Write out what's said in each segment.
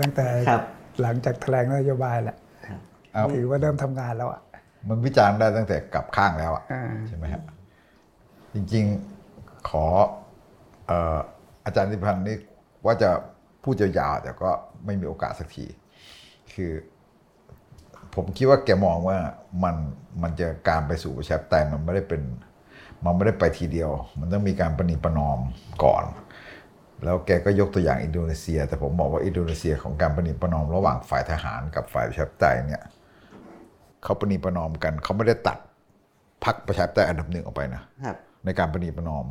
ตั้งแต่ครับหลังจากแถลงนโยบายแหละเอาถือว่าเริ่มทำงานแล้วอะมันวิจารณ์ได้ตั้งแต่กลับข้างแล้วอะอ่าใช่ไหมฮะจริงๆขอเอ่ออาจารย์นิพันธ์นี่ว่าจะพูดยาวๆแต่ก็ไม่มีโอกาสสักที คือ ผมคิดว่าแกมองว่ามันมันจะการไปสู่ประชาธิปไตยมันไม่ได้เป็น มันไม่ได้ไปทีเดียว มันต้องมีการประนีประนอมก่อน แล้วแกก็ยกตัวอย่างอินโดนีเซีย แต่ผมบอกว่าอินโดนีเซียของการประนีประนอมระหว่างฝ่ายทหารกับฝ่ายประชาธิปไตยเนี่ยเขาประนีประนอมกันเขาไม่ได้ตัดพรรคประชาธิปไตยอันดับหนึ่งออกไปนะครับในการประนีประนอม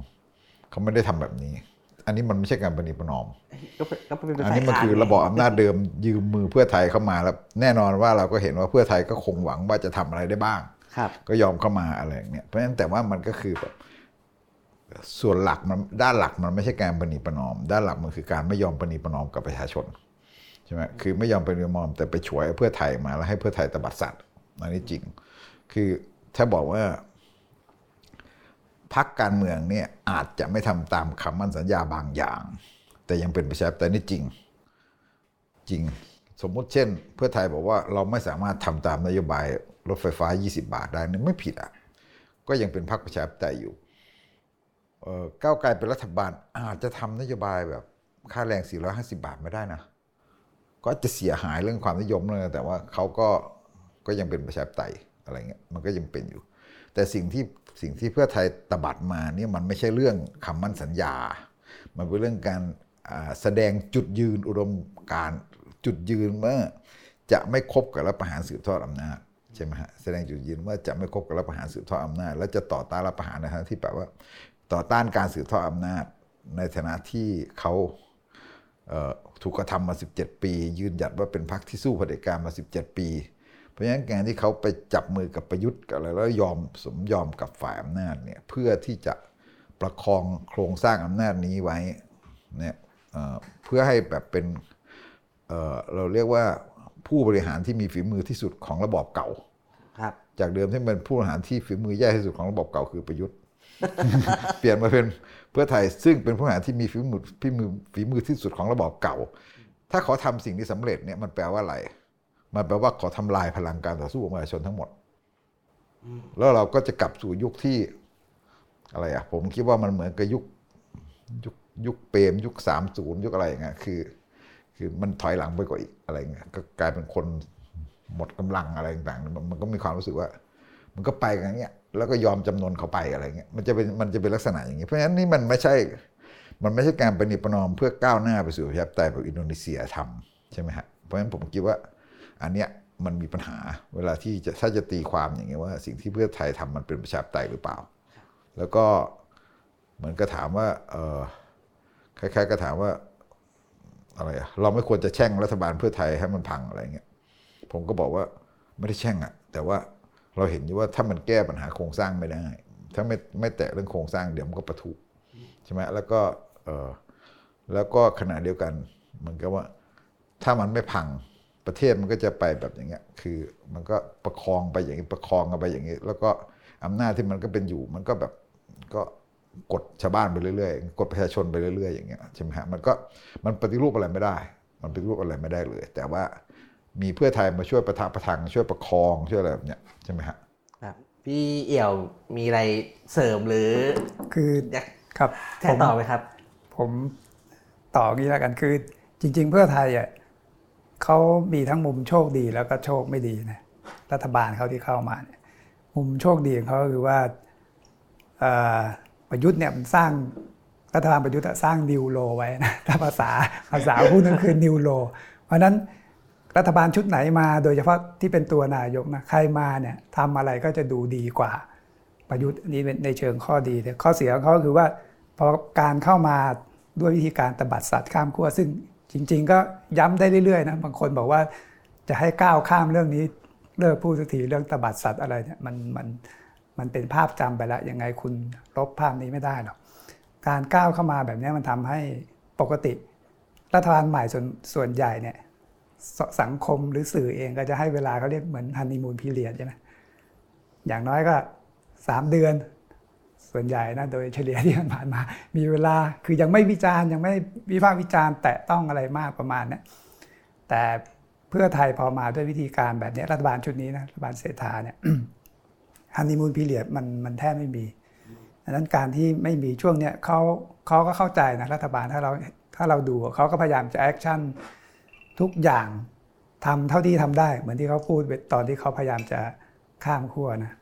เขาไม่ได้ทำแบบนี้ อันนี้มันไม่ใช่การประนีประนอมก็เป็นก็เป็นอันนี้มันฝ่ายคือค้าระบอบอำนาจเดิมยืมมือเพื่อไทยเข้ามาแล้ว แน่นอนว่าเราก็เห็นว่าเพื่อไทยก็คงหวังว่าจะทำอะไรได้บ้างครับก็ยอมเข้ามาอะไรอย่างเงี้ยเพราะฉะนั้นแต่ว่ามันก็คือแบบ ส่วนหลักมันด้านหลักมันไม่ใช่การประนีประนอม ด้านหลักมันคือการไม่ยอมประนีประนอมกับประชาชนใช่ไหมคือไม่ยอมประนีประนอม แต่ไปฉวยเพื่อไทยมาแล้วให้เพื่อไทยตบัดสัตว์อันนี้จริง คือถ้าบอกว่าพักการเมืองเนี่ยอาจจะไม่ทำตามคำมั่นสัญญาบางอย่าง แต่ยังเป็นประชาธิปไตยนี่จริง จริง สมมุติเช่น เพื่อไทยบอกว่าเราไม่สามารถทำตามนโยบายรถไฟฟ้า 20 บาทได้นี่ไม่ผิดอะก็ยังเป็นพรรคประชาธิปไตยอยู่ ก้าวไกลเป็นรัฐบาลอาจจะทำนโยบายแบบค่าแรง 450 บาทไม่ได้นะ ก็จะเสียหายเรื่องความนิยมเลยแต่ว่าเขาก็ก็ยังเป็นประชาธิปไตยอะไรเงี้ยมันก็ยังเป็นอยู่ แต่สิ่งที่สิ่งที่เพื่อไทยตบัดมาเนี่ยมันไม่ใช่เรื่องคำมั่นสัญญา มันเป็นเรื่องการแสดงจุดยืนอุดมการจุดยืนเมื่อจะไม่คบกับรัฐประหารสืบทอดอำนาจใช่ไหมฮะแสดงจุดยืนว่าจะไม่คบกับรัฐประหารสืบทอดอำนาจ และจะต่อต้านรัฐประหารนฐานะที่แปลว่า ต่อต้านการสืบทอดอำนาจ ในฐานะที่เขาเอ่อถูกกระทำมา 17 ปี ยืนหยัดว่าเป็นพรรคที่สู้เผด็จการมา 17 ปี เพราะฉะนั้นการที่เขาไปจับมือกับประยุทธ์กับอะไรแล้วยอมสมยอมกับฝ่ายอำนาจเนี่ยเพื่อที่จะประคองโครงสร้างอำนาจนี้ไว้เนี่ยเอ่อเพื่อให้แบบเป็นเอ่อเราเรียกว่าผู้บริหารที่มีฝีมือที่สุดของระบอบเก่าครับจากเดิมที่เป็นผู้บริหารที่ฝีมือแย่ที่สุดของระบบเก่าคือประยุทธ์ เปลี่ยนมาเป็นเพื่อไทยซึ่งเป็นผู้หาที่มีฝีมือฝีมือฝีมือที่สุดของระบอบเก่า ถ้าเขาทำสิ่งที่สำเร็จเนี่ยมันแปลว่าอะไร มันแปลว่าขาทำลายพลังการต่อสู้ของประชาชนทั้งหมด แล้วเราก็จะกลับสู่ยุคที่อะไรอะผมคิดว่ามันเหมือนกับยุคยุคยุคเปรมยุคสามศูนย์ยุคอะไรอย่างเงี้ยคือ คือมันถอยหลังไปกว่าอีกอะไรเงี้ยก็กลายเป็นคนหมดกำลังอะไรต่างๆ มันก็มีความรู้สึกว่า มันก็ไปกันอย่างเงี้ย แล้วก็ยอมจำนนเขาไปอะไรเงี้ยมันจะเป็นมันจะเป็นลักษณะอย่างนี้เพราะฉะนั้นนี่มันไม่ใช่มันไม่ใช่การประนีประนอมเพื่อก้าวหน้าไปสู่ประชาธิปไตยแบบอินโดนีเซียทำใช่ไหมฮะเพราะฉะนั้นผมคิดว่าอันเนี้ยมันมีปัญหาเวลาที่จะถ้าจะตีความอย่างเงี้ยว่า สิ่งที่เพื่อไทยทำมันเป็นประชาธิปไตยหรือเปล่า แล้วก็เหมือนก็ถามว่าเออคล้ายๆก็ถามว่าอะไรอะเราไม่ควรจะแช่งรัฐบาลเพื่อไทยให้มันพังอะไรเงี้ยผมก็บอกว่าไม่ได้แช่งอะแต่ว่า เราเห็นอยู่ว่าถ้ามันแก้ปัญหาโครงสร้างไม่ได้ ถ้าไม่ไม่แตะเรื่องโครงสร้างเดี๋ยวมันก็ประทุใช่ไหมแล้วก็เออแล้วก็ขณะเดียวกันเหมือนกับว่า ถ้ามันไม่พังประเทศมันก็จะไปแบบอย่างเงี้ย คือมันก็ประคองไปอย่างนี้ประคองกันไปอย่างนี้ แล้วก็อำนาจที่มันก็เป็นอยู่ มันก็แบบก็กดชาวบ้านไปเรื่อยๆ กดประชาชนไปเรื่อย ๆ อย่างเงี้ยใช่ไหมฮะมันก็มันปฏิรูปอะไรไม่ได้ มันปฏิรูปอะไรไม่ได้เลย แต่ว่ามีเพื่อไทยมาช่วยประทับประทังช่วยประคองช่วยอะไรแบบเนี้ย ช่ไหมฮะครับพี่เอี่ยวมีอะไรเสริมหรือ คืออยากครับแชร์ต่อไหมครับ ผมต่องี้แล้วกันคือ จริง ๆ เพื่อไทยอะเขามีทั้งมุมโชคดีแล้วก็โชคไม่ดีนะรัฐบาลเขาที่เข้ามาเนี่ยมุมโชคดีของเขาก็คือว่าเอ่อประยุทธ์เนี่ยมันสร้างรัฐบาลประยุทธ์อะสร้างนิวโลไว้นะถ้าภาษาภาษาพูดนั่นคือนิวโล เพราะฉะนั้น รัฐบาลชุดไหนมาโดยเฉพาะที่เป็นตัวนายกนะใครมาเนี่ยทำอะไรก็จะดูดีกว่าประยุทธ์อันนี้ในเชิงข้อดีแต่ข้อเสียของเขาก็คือว่าพอการเข้ามาด้วยวิธีการตบัดสัตว์ข้ามขั้วซึ่งจริง ๆ ก็ย้ำได้เรื่อยๆนะบางคนบอกว่าจะให้ก้าวข้ามเรื่องนี้เลิกพูดสักทีเรื่องตบัดสัตว์อะไรเนี่ยมันมันมันเป็นภาพจำไปแล้วยังไงคุณลบภาพนี้ไม่ได้หรอกการก้าวเข้ามาแบบนี้มันทำให้ปกติรัฐบาลใหม่ส่วนส่วนใหญ่เนี่ย สังคมหรือสื่อเองก็จะให้เวลาเขาเรียกเหมือนฮันนีมูนพีเรียดใช่ไหมอย่างน้อยก็สามเดือน ส่วนใหญ่นะโดยเฉลี่ยที่ผ่านมา มีเวลาคือยังไม่วิจารณ์ยังไม่วิพากษ์วิจารณ์ แตะต้องอะไรมากประมาณเนี้แต่เพื่อไทยพอมาด้วยวิธีการแบบนี้รัฐบาลชุดนี้นะรัฐบาลเศรษฐาเนี่ย honeymoon period มันมันแทบไม่มีดังนั้นการที่ไม่มีช่วงเนี้ยเขาเขาก็เข้าใจนะรัฐบาลถ้าเราถ้าเราดูเขาก็พยายามจะ action ทุกอย่างทำเท่าที่ทำได้ เหมือนที่เขาพูดตอนที่เขาพยายามจะข้ามขั้วนะ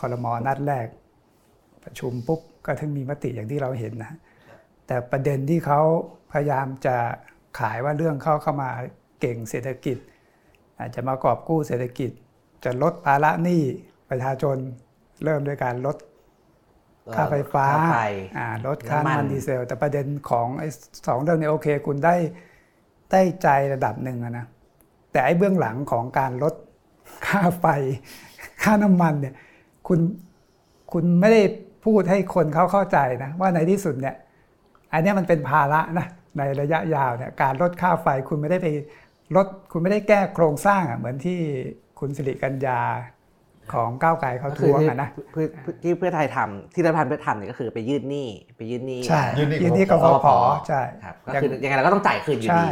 คอรมอนัดแรก ประชุมปุ๊บก็ถึงมีมติอย่างที่เราเห็นนะแต่ประเด็นที่เขาพยายามจะขายว่าเรื่องเขาเข้ามาเก่งเศรษฐกิจ อาจจะมากอบกู้เศรษฐกิจ จะลดภาระหนี้ประชาชนเริ่มด้วยการลดค่าไฟฟ้าค่าไฟอ่าลดค่าน้ำมันน้ำมันดีเซล แต่ประเด็นของไอ้สองเรื่องนี้โอเค คุณได้ ได้ใจระดับหนึ่งอะนะ แต่ไอ้เบื้องหลังของการลดค่าไฟ ค่าน้ำมันเนี่ย คุณคุณไม่ได้พูดให้คนเขาเข้าใจนะ ว่าในที่สุดเนี่ย อันเนี้ยมันเป็นภาระนะในระยะยาวเนี่ยการลดค่าไฟคุณไม่ได้ไปลดคุณไม่ได้แก้โครงสร้างอะเหมือนที่คุณสิริกัญญาของก้าวไกลเขาก็ทคือวงที่อะนะเพื่อที่เพื่อไทยทำที่รัฐบาลเพื่อทำเนี่ยก็คือไปยื่นหนี้ไปยื่นหนี้ใช่ยื่นหนี้ยื่นหนี้กกฟฟผผใช่ครับก็คือยังไงเราก็ต้องจ่ายคืนอยู่ใช่ดี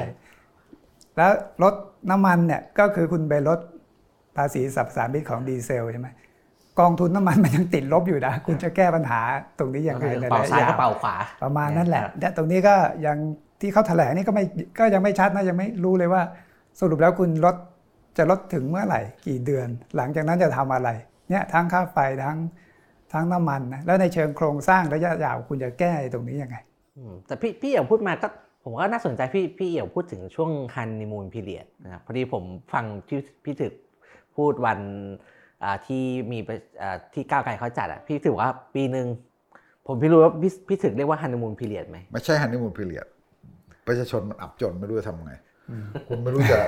แล้วลดน้ำมันเนี่ยก็คือคุณไปลดภาษีสรรพสามิตของดีเซลใช่ไหมกองทุนน้ำมันมันยังติดลบอยู่นะ คุณจะแก้ปัญหาตรงนี้ยังไงก็คือในเป่าระยะซ้ายยาก็วเป่าขวาประมาณนั้นแหละครับแต่ตรงนี้ก็ยังที่เขาแถลงนี่ก็ไม่ก็ยังไม่ชัดนะยังไม่รู้เลยว่า สรุปแล้วคุณลดจะลดถึงเมื่อไหร่กี่เดือน หลังจากนั้นจะทำอะไรเนี่ยทั้งค่าไฟทั้งทั้งน้ำมันนะแล้วในเชิงโครงสร้างระยะยาวคุณจะแก้ตรงนี้ยังไงอืมแต่พี่พี่เอี่ยวพูดมาก็ ผมก็น่าสนใจพี่พี่เอี่ยวพูดถึงช่วง honeymoon period นะครับพอดีผมฟังที่พี่ถึกพูดวันอ่าที่มีประอ่าที่ก้าวไกลเขาจัดอะพี่ถึกว่าปีหนึ่งผมพี่รู้ว่าพี่พี่ถึกเรียกว่า honeymoon period ไหมไม่ใช่ honeymoon period ประชาชนมันอับจนไม่รู้จะทำไงคุณไม่รู้จะ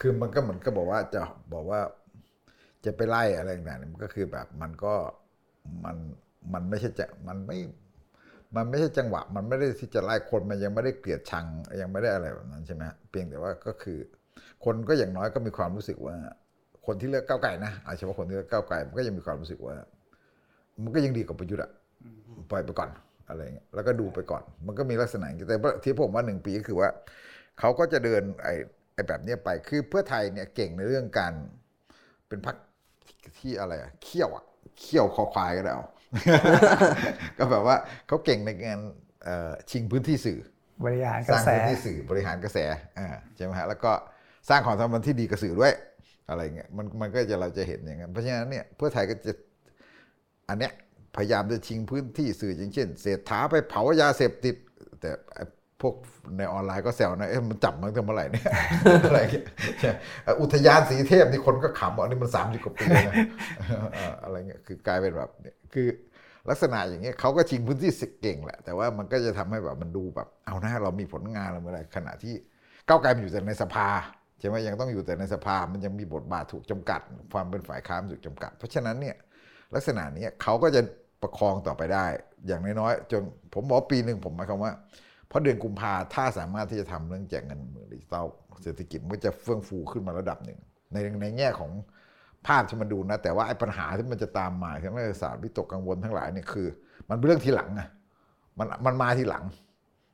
คือมันก็เหมือนก็บอกว่าจะบอกว่า จะไปไล่อะไรต่างๆเนี่ยมันก็คือแบบมันก็มันมันไม่ใช่จะมันไม่ มันไม่ใช่จังหวะ มันไม่ได้ที่จะไล่คนมันยังไม่ได้เกลียดชังยังไม่ได้อะไรแบบนั้นใช่ไหมฮะเพียงแต่ว่าก็คือ คนก็อย่างน้อยก็มีความรู้สึกว่า คนที่เลือกก้าวไก่นะเอาเฉพาะคนที่เลือกก้าวไก่มันก็ยังมีความรู้สึกว่า มันก็ยังดีกว่าประยุทธ์อะปล่อยไปก่อนอะไรเงี้ยแล้วก็ดูไปก่อน มันก็มีลักษณะอย่างนี้แต่ที่ผมว่าหนึ่งปีก็คือว่าเขาก็จะเดินไอ้ไอ้แบบเนี้ยไปคือเพื่อไทยเนี่ยเก่งในเรื่องการเป็นพรรคที่อะไรอะเขี้ยวอะเขี้ยวคอควายก็ได้เอา ก็แบบว่าเขาเก่งในการเอ่อชิงพื้นที่สื่อบริหารกสระร้างแสพื้นที่สื่อบริหารกระแสอ่าใช่ไหมฮะแล้วก็สร้างความสัมพันธ์ที่ดีกับสื่อด้วย อะไรเงี้ยมันมันก็จะเราจะเห็นอย่างนั้นเพราะฉะนั้นเนี่ยเพื่อไทยก็จะอันเนี้ยพยายามจะชิงพื้นที่สื่ออย่างเช่นเศรษฐาไปเผายาเสพติด แต่ไอ้ พวกในออนไลน์ก็แซวนะเอ๊ะมันจับมาตั้งเมื่อไหร่เนี่ยอะไรเงี้ยใช่อุทยานสีเทพนี่คนก็ขำว่านี่มันสามสิบกว่าปีนะอะไรเงี้ยคือกลายเป็นแบบเนี่ยคือลักษณะอย่างเงี้ยเขาก็ชิงพื้นที่เก่งแหละ แต่ว่ามันก็จะทำให้แบบมันดูแบบ เอานะเรามีผลงานอะไรเมื่อไรขณะที่ก้าวไกลมันอยู่แต่ในสภาใช่ไหมยังต้องอยู่แต่ในสภามันยังมีบทบาทถูกจำกัด ความเป็นฝ่ายค้านถูกจำกัด เพราะฉะนั้นเนี่ยลักษณะนี้เขาก็จะประคองต่อไปได้ อย่างน้อยๆจนผมบอกปีหนึ่งผมหมายความว่า เพราะเดือนกุมภาถ้าสามารถที่จะทำเรื่องแจกเงินหมื่นดิจิตอลเศรษฐกิจมันก็จะเฟื่องฟูขึ้นมาระดับหนึ่ง ในในแง่ของภาพที่มันดูนะ แต่ว่าไอ้ปัญหาที่มันจะตามมาทั้งนักศึกษาวิตกกังวลทั้งหลายเนี่ยคือ มันเป็นเรื่องทีหลังไงมันมันมาทีหลัง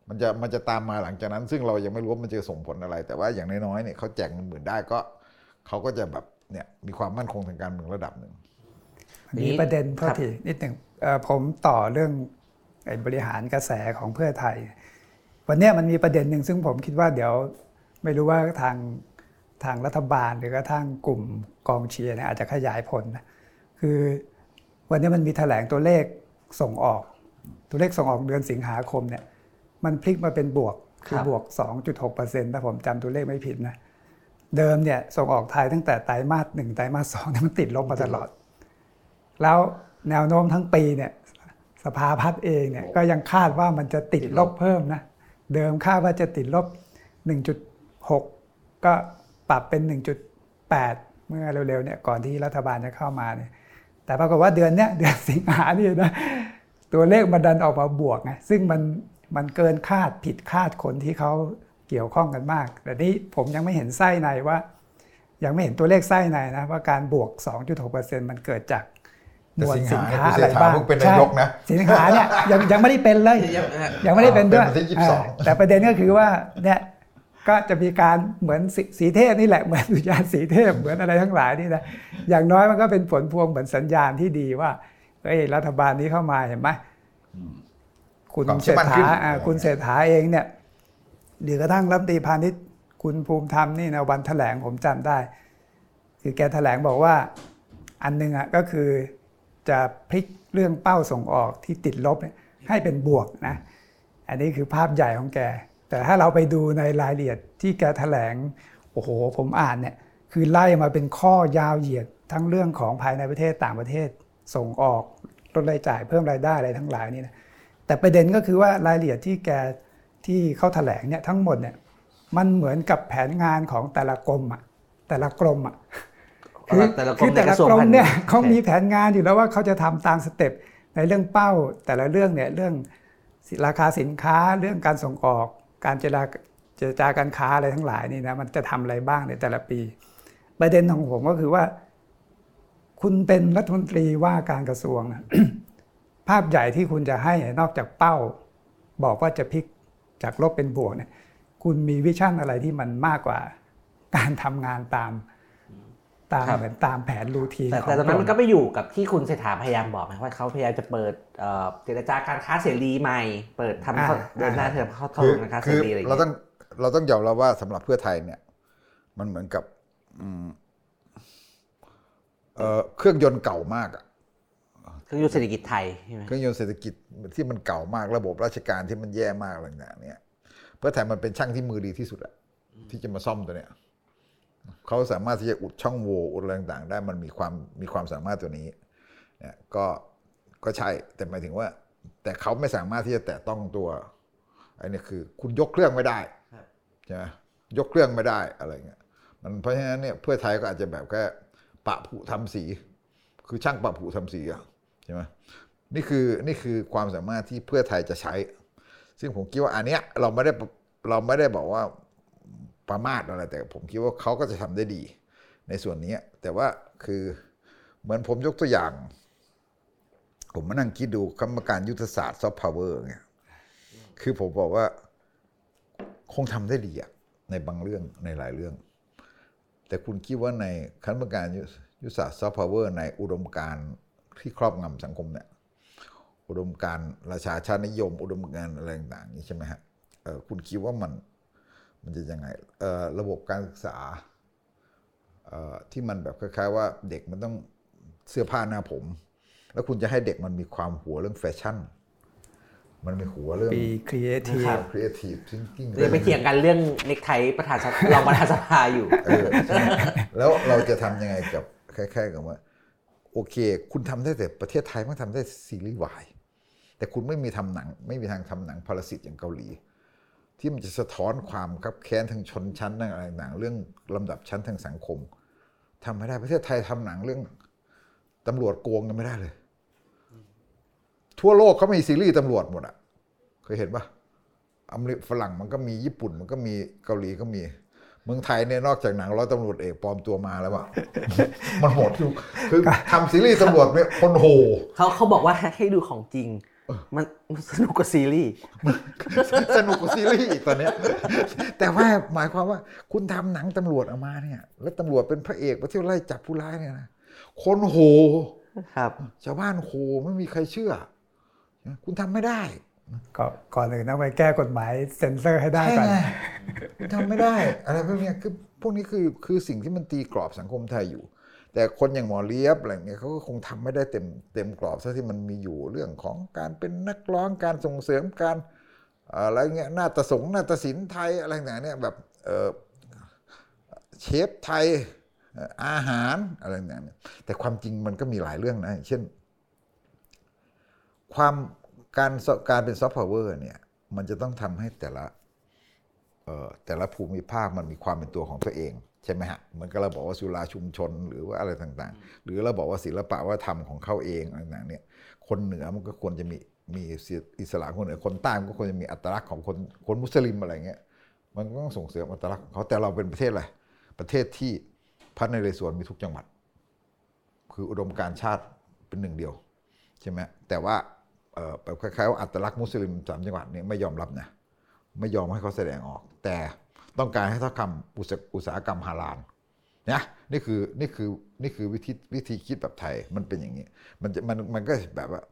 มันจะมันจะตามมาหลังจากนั้น ซึ่งเรายังไม่รู้ว่ามันจะส่งผลอะไร แต่ว่าอย่างน้อยๆเนี่ยเขาแจกเงินหมื่นได้ก็เขาก็จะแบบเนี่ยมีความมั่นคงทางการเมืองระดับหนึ่งมีประเด็นโทครัษบทีนิดหนึ่งเอ่อผมต่อเรื่องไอ้บริหารกระแสของเพื่อไทย วันเนี้ยมันมีประเด็นหนึ่งซึ่งผมคิดว่าเดี๋ยวไม่รู้ว่าทางทางรัฐบาลหรือกระทั่งกลุ่มกองเชียร์เนี่ยอาจจะขยายผลนะคือวันนี้มันมีแถลงตัวเลขส่งออก ตัวเลขส่งออกเดือนสิงหาคมเนี่ยมันพลิกมาเป็นบวกคือครับบวก 2.6%ถ้าผมจำตัวเลขไม่ผิดนะเดิมเนี่ยส่งออกไทยตั้งแต่ไตรมาสหนึ่งไตรมาสสองเนี่ยมันติดลบมาตลอด แล้วแนวโน้มทั้งปีเนี่ยสภาพัฒน์เองเนี่ยก็ยังคาดว่ามันจะติดลบเพิ่มนะ เดิมคาดว่าจะติดลบ 1.6 ก็ปรับเป็น 1.8 เมื่อเร็วๆเนี่ยก่อนที่รัฐบาลจะเข้ามาเนี่ยแต่ปรากฏว่าเดือนเนี้ยเดือนสิงหาเนี่ยนะตัวเลขมันดันออกมาบวกไงซึ่งมันมันเกินคาดผิดคาดคนที่เขาเกี่ยวข้องกันมาก แต่นี้ผมยังไม่เห็นไส้ในว่า ยังไม่เห็นตัวเลขไส้ในนะว่าการบวก 2.6%มันเกิดจาก หมวดสินค้าอะไรบ้างแต่สินค้าเพิ่งเป็นนายกนะใช่สินค้าเนี่ยยังยังไม่ได้เป็นเลย ยังไม่ได้เป็นด้วยเป็นวันที่22อ่าแต่ประเด็นก็คือว่าเนี่ยก็จะมีการเหมือนสสีเทพนี่แหละเหมือนสุญญาณสีเทพเหมือนอะไรทั้งหลายนี่นะอย่างน้อยมันก็เป็นผลพวงเหมือนสัญญาณที่ดีว่าเอ้ยรัฐบาลนี้เข้ามาเห็นไหมคุณความเศเชื่รอษมั่นขึ้นฐาอ่าเออคุณเศรษฐาเองเนี่ยหรือกระทั่งรัฐมนตรีพาณิชย์คุณภูมิธรรมนี่นะวันแถลงผมจำได้ คือแกแถลงบอกว่า อันหนึงอะก็คือ จะพลิกเรื่องเป้าส่งออกที่ติดลบเนี่ยให้เป็นบวกนะ อันนี้คือภาพใหญ่ของแก แต่ถ้าเราไปดูในรายละเอียดที่แกแถลง โอ้โห ผมอ่านเนี่ยคือไล่มาเป็นข้อยาวเหยียดทั้งเรื่องของภายในประเทศต่างประเทศส่งออกลดรายจ่ายเพิ่มรายได้อะไรทั้งหลายนี่นะแต่ประเด็นก็คือว่ารายละเอียดที่แกที่เขาแถลงเนี่ยทั้งหมดเนี่ยมันเหมือนกับแผนงานของแต่ละกรมอะแต่ละกรมอะ แต่ละกรคืมอในแต่กละระทรวงกรมพาณิชย์เนี่ยเขามีโอคแผนงานอยู่แล้วว่าเขาจะทำตามสเต็ปในเรื่องเป้า แต่ละเรื่องเนี่ยเรื่องราคาสินค้าเรื่องการส่งออก การเจรจาเจรจาการค้าอะไรทั้งหลายนี่นะมันจะทำอะไรบ้างในแต่ละปี ประเด็นของผมก็คือว่า คุณเป็นรัฐมนตรีว่าการกระทรวงอะภาพใหญ่ที่คุณจะให้นอกจากเป้า บอกว่าจะพลิกจากลบเป็นบวกเนี่ยคุณมีวิชั่นอะไรที่มันมากกว่า การทำงานตาม ตามครับเหมือนตามแผนรูทีนแต่ของแต่ตอนนั้นมันตก็ไปอยู่กับที่คุณเศรษฐาพยายามบอกนะว่าเขาพยายามจะเปิดเอ่อเจรจาการค้าเสรีใหม่ เปิดทำเข้าเดินหน้าเธอเข้าคือทำการค้าเสคือรีอะไรอย่างเราเงี้ยต้องเราต้องยอมรับว่าสำหรับเพื่อไทยเนี่ย มันเหมือนกับอืมเอ่อเครื่องยนต์เก่ามากอะคืออยู่เศรษฐกิจไทยใช่ไหมเครื่องยนต์เศรษฐกิจที่มันเก่ามากระบบราชการที่มันแย่มากอะไรต่างๆเนี่ยเพื่อไทยมันเป็นช่างที่มือดีที่สุดอะที่จะมาซ่อมตัวเนี้ย เขาสามารถที่จะอุดช่องโหว่อุดอะไรต่างๆได้มันมีความมีความสามารถตัวนี้เนี่ยก็ก็ใช่แต่หมายถึงว่า แต่เขาไม่สามารถที่จะแตะต้องตัวไอ้นี่คือ คุณยกเครื่องไม่ได้ใช่ไหมยกเครื่องไม่ได้อะไรเงี้ยมันเพราะฉะนั้นเนี่ยเพื่อไทยก็อาจจะแบบแค่ปะผุทำสี คือช่างปะผุทำสีอะใช่ไหมนี่คือนี่คือความสามารถที่เพื่อไทยจะใช้ ซึ่งผมคิดว่าอันเนี้ยเราไม่ได้เราไม่ได้บอกว่า ประมาทอะไรแต่ผมคิดว่าเขาก็จะทำได้ดี ในส่วนนี้แต่ว่าคือเหมือนผมยกตัวอย่าง ผมมานั่งคิดดูกรรมการยุทธศาสตร์ซอฟต์พาวเวอร์เนี่ยคือผมบอกว่าคงทำได้ดีอะในบางเรื่องในหลายเรื่อง แต่คุณคิดว่าในคณะกรรมการยุทธศาสตร์ซอฟต์พาวเวอร์ในอุดมการณ์ที่ครอบงำสังคมเนี่ยอุดมการณ์ราชาชาตินิยม อุดมการณ์อะไรต่างๆนี้ใช่ไหมฮะคุณคิดว่ามัน มันจะยังไงเอ่อระบบการศึกษาเอ่อที่มันแบบคล้ายๆ ว่าเด็กมันต้องเสื้อผ้าหน้าผม แล้วคุณจะให้เด็กมันมีความหัวเรื่องแฟชั่น มันมีหัวเรื่อง creative creative thinking เดี๋ยวไปเถียงกันเรื่องเน็กไทประธานสภารองประธานสภาอยู่เออใช่ไหมแล้วเราจะทำยังไงกับคล้ายๆกับว่า โอเค คุณทำได้แต่ประเทศไทยมันทำได้ซีรีส์วายแต่คุณไม่มีทำหนัง ไม่มีทางทำหนัง Parasite อย่างเกาหลี ที่มันจะสะท้อนความคับแค้นทางชนชั้นทางอะไรต่างๆเรื่องลำดับชั้นทางสังคมทำไม่ได้ประเทศไทยทำหนังเรื่องตำรวจโกงกันไม่ได้เลย ทั่วโลกเขามีซีรีส์ตำรวจหมดอะเคยเห็นปะอเมริกฝรั่งมันก็มีญี่ปุ่นมันก็มีเกาหลีก็มี เมืองไทยเนี่ยนอกจากหนังร้อยตำรวจเอกปลอมตัวมาแล้วอะมันโหดคือทำซีรีส์ตำรวจเนี่ยคนโหเขาเขาบอกว่าให้ดูของจริง มันมันสนุกกว่าซีรีส์สนุกกว่าซีรีส์อีกตอนเนี้ยแต่ว่าหมายความว่า คุณทำหนังตำรวจออกมาเนี่ย แล้วตำรวจเป็นพระเอกมาเที่ยวไล่จับผู้ร้ายเนี่ยนะคนโหครับชาวบ้านโหไม่มีใครเชื่อ คุณทำไม่ได้ก็ก่อนอื่นต้องไปแก้กฎหมายเซ็นเซอร์ให้ได้ใช่ก่อนไงคุณทำไม่ได้ อะไรพวกเนี้ยคือพวกนี้คือคือสิ่งที่มันตีกรอบสังคมไทยอยู่ แต่คนอย่างหมอเลียบอะไรเงี้ยเขาก็คงทำไม่ได้เต็มเต็มกรอบซะที่มันมีอยู่เรื่องของการเป็นนักร้องการส่งเสริมการอะไรเงี้ยนาฏสงนาฏศิลป์ไทยอะไรต่างเนี่ยแบบเออเชฟไทยอาหารอะไรต่างเนี่ยแต่ความจริงมันก็มีหลายเรื่องนะเช่น ความการการเป็นซอฟต์พาวเวอร์เนี่ยมันจะต้องทำให้แต่ละแต่ละภูมิภาคมันมีความเป็นตัวของตัวเอง ใช่ไหมฮะเหมือนกับเราบอกว่าสุราชุมชนหรือว่าอะไรต่างๆ หรือเราบอกว่าศิลปะวัฒนธรรมของเขาเองอะไรต่างๆเนี่ยคนเหนือมันก็ควรจะมีมีอิสระคนเหนือคนใต้มันก็ควรจะมีอัตลักษณ์ของคนคนมุสลิมอะไรเงี้ยมันก็ต้องส่งเสริมอัตลักษณ์ของเขาแต่เราเป็นประเทศอะไรประเทศที่พระนเรศวรมีทุกจังหวัด คืออุดมการณ์ชาติเป็นหนึ่งเดียวใช่ไหมแต่ว่าแบบคล้ายๆว่าอัตลักษณ์มุสลิมสามจังหวัดเนี่ยไม่ยอมรับนะไม่ยอมให้เขาแสดงออก แต่ ต้องการให้ท่ากับอุตสาอุตสาหกรรมฮาลาลนะนี่คือนี่คือนี่คือวิธีวิธีคิดแบบไทยมันเป็นอย่างนี้ มันจะมันมันก็แบบว่า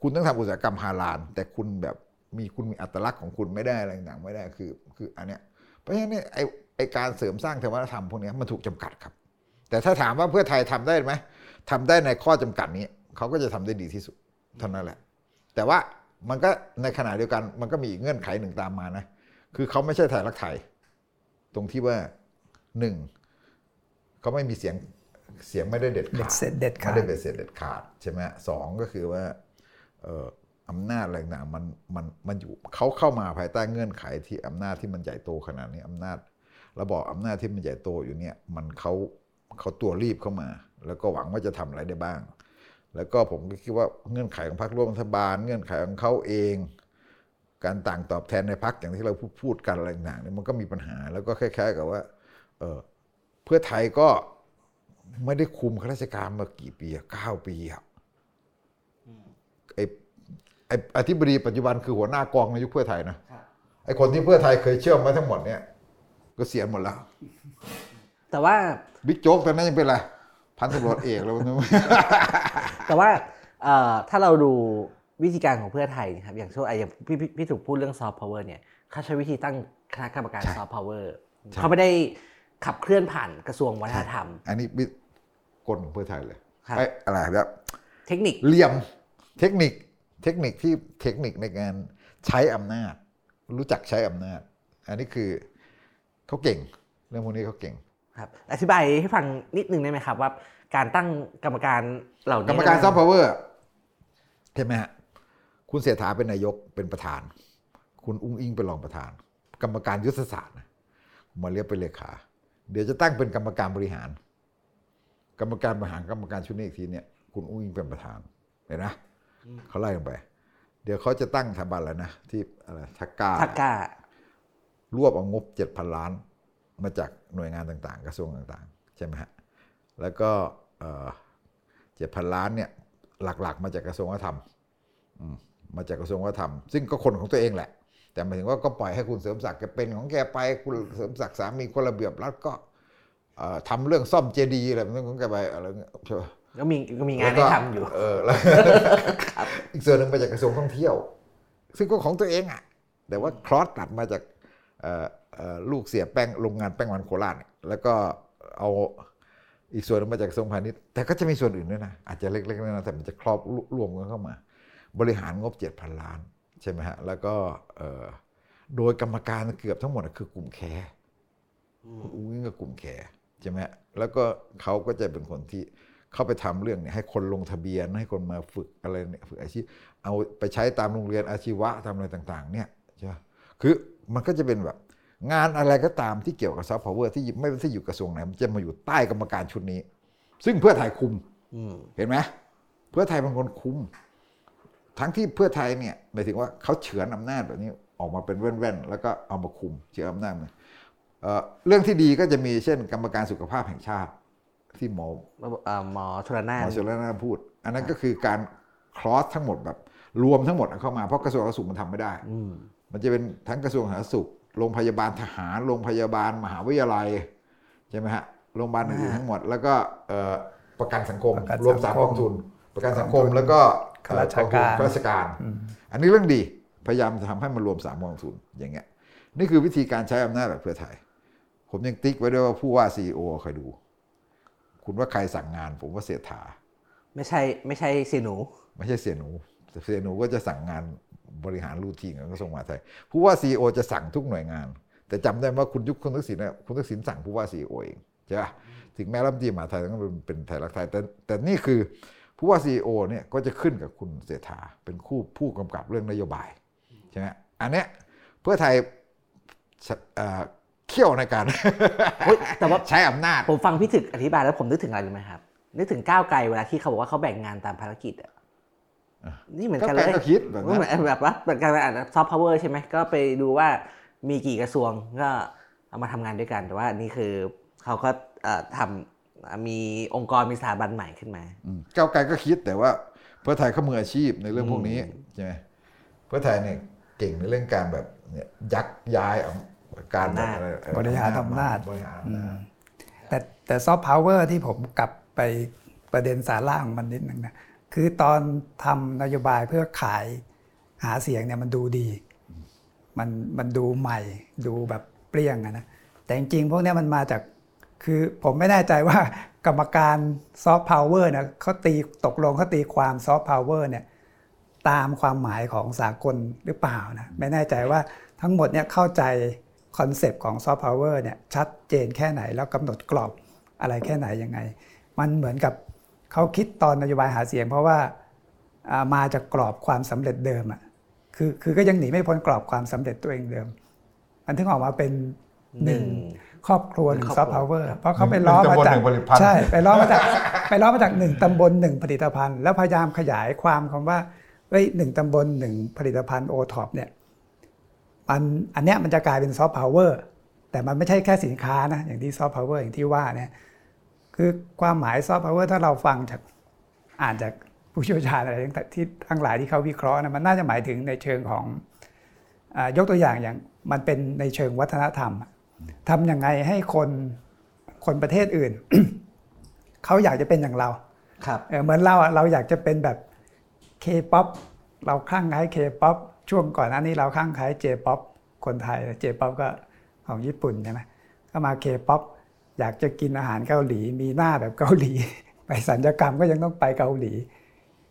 คุณต้องทำอุตสาหกรรมฮาลาลแต่คุณแบบมีคุณมีอัตลักษณ์ของคุณไม่ได้อะไรต่างไม่ได้คือคืออันเนี้ยเพราะฉะนั้นไอไอการเสริมสร้างเทวธรรมพวกนี้มันถูกจำกัดครับ แต่ถ้าถามว่าเพื่อไทยทำได้ไหมทำได้ในข้อจำกัดนี้เขาก็จะทำได้ดีที่สุดเท่านั้นแหละ แต่ว่ามันก็ในขณะเดียวกันมันก็มีอีกเงื่อนไขหนึ่งตามมานะคือเขาไม่ใช่ไทยรักไทย ตรงที่ว่าหนึ่งเขาไม่มีเสียงเสียงไม่ได้เด็ดเด็ขาดดเสร็จเด็ดขาไม่ดได้เป็นเสร็จเด็ดขาดใช่ไหมสองก็คือว่าเอ่ออำนาจอะไรต่างๆมันมันมันอยู่เขาเข้ามาภายใต้เงื่อนไขที่อำนาจที่มันใหญ่โตขนาดนี้อำนาจระบอบอำนาจที่มันใหญ่โตอยู่เนี่ยมันเขาเขาตัวรีบเข้ามา แล้วก็หวังว่าจะทำอะไรได้บ้าง แล้วก็ผมก็คิดว่าเงื่อนไขของพรรคร่วมรัฐบาล เงื่อนไขของเขาเอง การต่างตอบแทนในพรรคอย่างที่เราพูดพูดกันอะไรต่างๆเนี่ยมันก็มีปัญหา แล้วก็คล้าย ๆ กับว่าเออเพื่อไทยก็ไม่ได้คุมข้าราชการมากี่ปีอะเก้าปีอะไอไออธิบดีปัจจุบันคือหัวหน้ากองในยุคเพื่อไทยนะไอคนที่เพื่อไทยเคยเชื่อมมาทั้งหมดเนี่ยก็เสียหมดแล้ว แต่ว่าบิ๊กโจ๊กตอนนั้นยังเป็นอะไรพันตำรวจเอกแล้วนะแต่ว่าเอ่อถ้าเราดู วิธีการของเพื่อไทยนะครับอย่างเช่นไอ้อย่างพี่พี่พี่ถูกพูดเรื่องซอฟต์พาวเวอร์เนี่ยเขาใช้วิธีตั้งคณะกรรมการใช่ซอฟต์พาวเวอร์ใช่เขาไม่ได้ขับเคลื่อนผ่านกระทรวงวัฒนธรรม อันนี้เป็นกลของเพื่อไทยเลยครับไอ้อะไรแบบเทคนิคเหลี่ยมเทคนิคเทคนิคที่เทคนิคในการใช้อำนาจ รู้จักใช้อำนาจ อันนี้คือเขาเก่ง เรื่องพวกนี้เขาเก่งครับอธิบายให้ฟังนิดนึงได้ไหมครับว่า การตั้งกรรมการเหล่านี้กรรมการซอฟต์พาวเวอร์เห็นไหมฮะ คุณเสถาเป็นนายกเป็นประธาน คุณอุ้งอิงเป็นรองประธาน กรรมการยุทธศาสตร์นะมาเรียกเป็นเลขา เดี๋ยวจะตั้งเป็นกรรมการบริหาร กรรมการบริหารกรรมการชุดนี้อีกทีเนี่ยคุณอุ้งอิงเป็นประธานเห็นนะเขาไล่ลงไป เดี๋ยวเขาจะตั้งสถาบันแล้วนะที่อะไรทักกาทักการวบเอางบ7,000ล้าน มาจากหน่วยงานต่างๆ กระทรวงต่างๆ ใช่ไหมฮะแล้วก็เจ็ดพันล้านเนี่ยหลักๆ มาจากกระทรวงวัฒนธรรมอื มมาจากกระทรวงวัฒนธรรม ซึ่งก็คนของตัวเองแหละ แต่หมายถึงว่าก็ปล่อยให้คุณเสริมศักดิ์แกเป็นของแกไปคุณเสริมศักดิ์สามีคนระเบียบรัฐก็เอ่อทำเรื่องซ่อมเจดีย์อะไรเรื่องของแกไปอะไรเงี้ยใช่ปะก็มีก็มีงานแล้วให้ก็ทำอยู่เออแล้วอีกส่วนหนึ่งมาจากกระทรวงท่องเที่ยว ซึ่งก็ของตัวเองอะ แต่ว่าคลอสตัดมาจากเอ่อเอ่อลูกเสียแป้งโรงงานแป้งมันโคราชเนี่ยแล้วก็เอาอีกส่วนหนึงมาจากกระทรวงพาณิชย์แต่ก็จะมีส่วนอื่นด้วยนะ อาจจะเล็กๆน้อยๆแต่มันจะครอบรวมกันเข้ามา บริหารงบเจ็ดพันล้าน ใช่ไหมฮะ แล้วก็เอ่อโดยกรรมการเกือบทั้งหมดคือกลุ่มแคร์คุณอุ้งอิงกับกลุ่มแขใช่ไหมฮะแล้วก็เขาก็จะเป็นคนที่เข้าไปทำเรื่องเนี่ยให้คนลงทะเบียนให้คนมาฝึกอะไรเนี่ยฝึกอาชีพเอาไปใช้ตามโรงเรียนอาชีวะทำอะไรต่างๆ เนี่ยใช่ไหมคือมันก็จะเป็นแบบงานอะไรก็ตามที่เกี่ยวกับซอฟต์พาวเวอร์ที่ไม่ว่าจะอยู่กระทรวงไหนมันจะมาอยู่ใต้กรรมการชุดนี้ ซึ่งเพื่อไทยคุมอืมเห็นไหมเพื่อไทยเป็นคนคุม ทั้งที่เพื่อไทยเนี่ยหมายถึงว่าเขาเฉือนอำนาจแบบนี้ออกมาเป็นแว่นๆแล้วก็เอามาคุมเฉือนอำนาจมาเอ่อเรื่องที่ดีก็จะมีเช่น กรรมการสุขภาพแห่งชาติ ที่หมอเอ่อหมอชลนาหนมอชลนานพูด อันนั้นก็คือการคลอสทั้งหมดแบบรวมทั้งหมดเข้ามาเพราะกระทรวงสาธารณสุขมันทำไม่ได้อืมมันจะเป็นทั้งกระทรวงสาธารณสุขโรงพยาบาลทหารโรงพยาบาลมหาวิทยาลัยใช่ไหมฮะโรงพยาบาลอื่นๆทั้งหมด แล้วก็เอ่อประกันสังคมประกันรวมสามสังคมกองทุน ประกันสังคมแล้วก็ ข้าราชการข้าราชการ อันนี้เรื่องดีพยายามจะทำให้มันรวมสามกองทุนอย่างเงี้ยนี่คือวิธีการใช้อำนาจแบบเพื่อไทย ผมยังติ๊กไว้ด้วยว่าผู้ว่าซีอคอยดู คุณว่าใครสั่งงาน ผมว่าเสียถาไม่ใช่ไม่ใช่เสียหนู ไม่ใช่เสียหนูแต่เสียหนูก็จะสั่งงานบริหารรูทีนของกระทรวงมหาดไทย ผู้ว่าซีอจะสั่งทุกหน่วยงาน แต่จำได้ว่าคุณยุคคุณทักษิณเนี่ยคุณทักษิณสั่งผู้ว่าซีอเองใช่ปะถึงแม้รัฐมนตรีมหาดไทยต้องเป็นเป็นไทยรักไทยแต่แต่นี่คือ ผู้ว่าซีอเนี่ยก็จะขึ้นกับคุณเศรษฐาเป็นคู่ผู้กำกับเรื่องนโยบายใช่ไหมอันเนี้ยเพื่อไทยเอ่อเขี่ยวในการเฮ้ยแต่ว่าใช้อำนาจ ผมฟังพี่ถึกอธิบายแล้วผมนึกถึงอะไรรู้ไหมครับ นึกถึงก้าวไกลเวลาที่เขาบอกว่าเขาแบ่งงานตามภารกิจอะอะนี่เหมือนก็กันแกเลยก็คิดแบบก็นั้เหมือนนแบบว่าเหมือนกันอ่านซอฟต์พาวเวอร์ใช่ไหมก็ไปดูว่ามีกี่กระทรวงก็เอามาทำงานด้วยกัน แต่ว่าอันนี่คือเขาก็เอ่อทำ มีองค์กรมีสถาบันใหม่ขึ้นมาอืมก้าวไกลก็คิดแต่ว่าเพื่อไทยเขามืออาชีพในเรื่องพวกนี้ใช่ไหมเพื่อไทยเนี่ยเก่งในเรื่องการแบบเนี่ยยักย้ายเอาการอำนาจอะไรเออบริหารอำนาจบริหารอำนาจแต่แต่ซอฟต์พาวเวอร์ที่ผมกลับไปประเด็นสาระของมันนิดนึงนะคือตอนทำนโยบายเพื่อขายหาเสียงเนี่ยมันดูดี มันมันดูใหม่ ดูแบบเปรี้ยงอะนะแต่จริงๆพวกเนี้ยมันมาจาก คือผมไม่แน่ใจว่ากรรมการซอฟต์พาวเวอร์เนะเขาตีตกลงเขาตีความซอฟต์พาวเวอร์เนี่ยตามความหมายของสากลหรือเปล่านะไม่แน่ใจว่าทั้งหมดเนี่ยเข้าใจ concept ของซอฟต์พาวเวอร์เนี่ยชัดเจนแค่ไหน แล้วกำหนดกรอบอะไรแค่ไหนยังไง มันเหมือนกับเขาคิดตอนนโยบายหาเสียง เพราะว่ามาจากกรอบความสำเร็จเดิมอะคือคือก็ยังหนีไม่พ้นกรอบความสำเร็จตัวเองเดิม มันถึงออกมาเป็นหนึ่งหนึ่ง ครอบครัวหนึ่งครซออบฟครัวต์พาวเวอร์เพราะเขาไปล้อหนึ่มางตำบลจากหนึ่งผลิตภัณฑ์ใช่ไปล้อมาจากไปล้อมาจากหนึ่งตำบลหนึ่งผลิตภัณฑ์ แล้วพยายามขยายความคำว่าเอ้ยหนึ่งตำบลหนึ่งผลิตภัณฑ์โอท็อปเนี่ยมันอันเนี้ยมันจะกลายเป็นซอฟต์พาวเวอร์แต่มันไม่ใช่แค่สินค้านะอย่างที่ซอฟต์พาวเวอร์อย่างที่ว่าเนี่ยคือความหมายซอฟต์พาวเวอร์ถ้าเราฟังจากอ่านจากผู้เชี่ยวชาญอะไรต่างๆที่ทั้งหลายที่เขาวิเคราะห์นะมันน่าจะหมายถึงในเชิงของอายกตัวอย่างอย่างมันเป็นในเชิงวัฒนธรรม ทำยังไงให้คนคนประเทศอื่น เขาอยากจะเป็นอย่างเราครับเออเหมือนเราอะเราอยากจะเป็นแบบเคป๊อปเราคลั่งไคล้เคป๊อปช่วงก่อนหน้านี้เราคลั่งไคล้ J-pop คนไทย J-pop ก็ของญี่ปุ่นใช่ไหมก็มาเคป๊อปอยากจะกินอาหารเกาหลี มีหน้าแบบเกาหลี ไปศัลยกรรมก็ยังต้องไปเกาหลี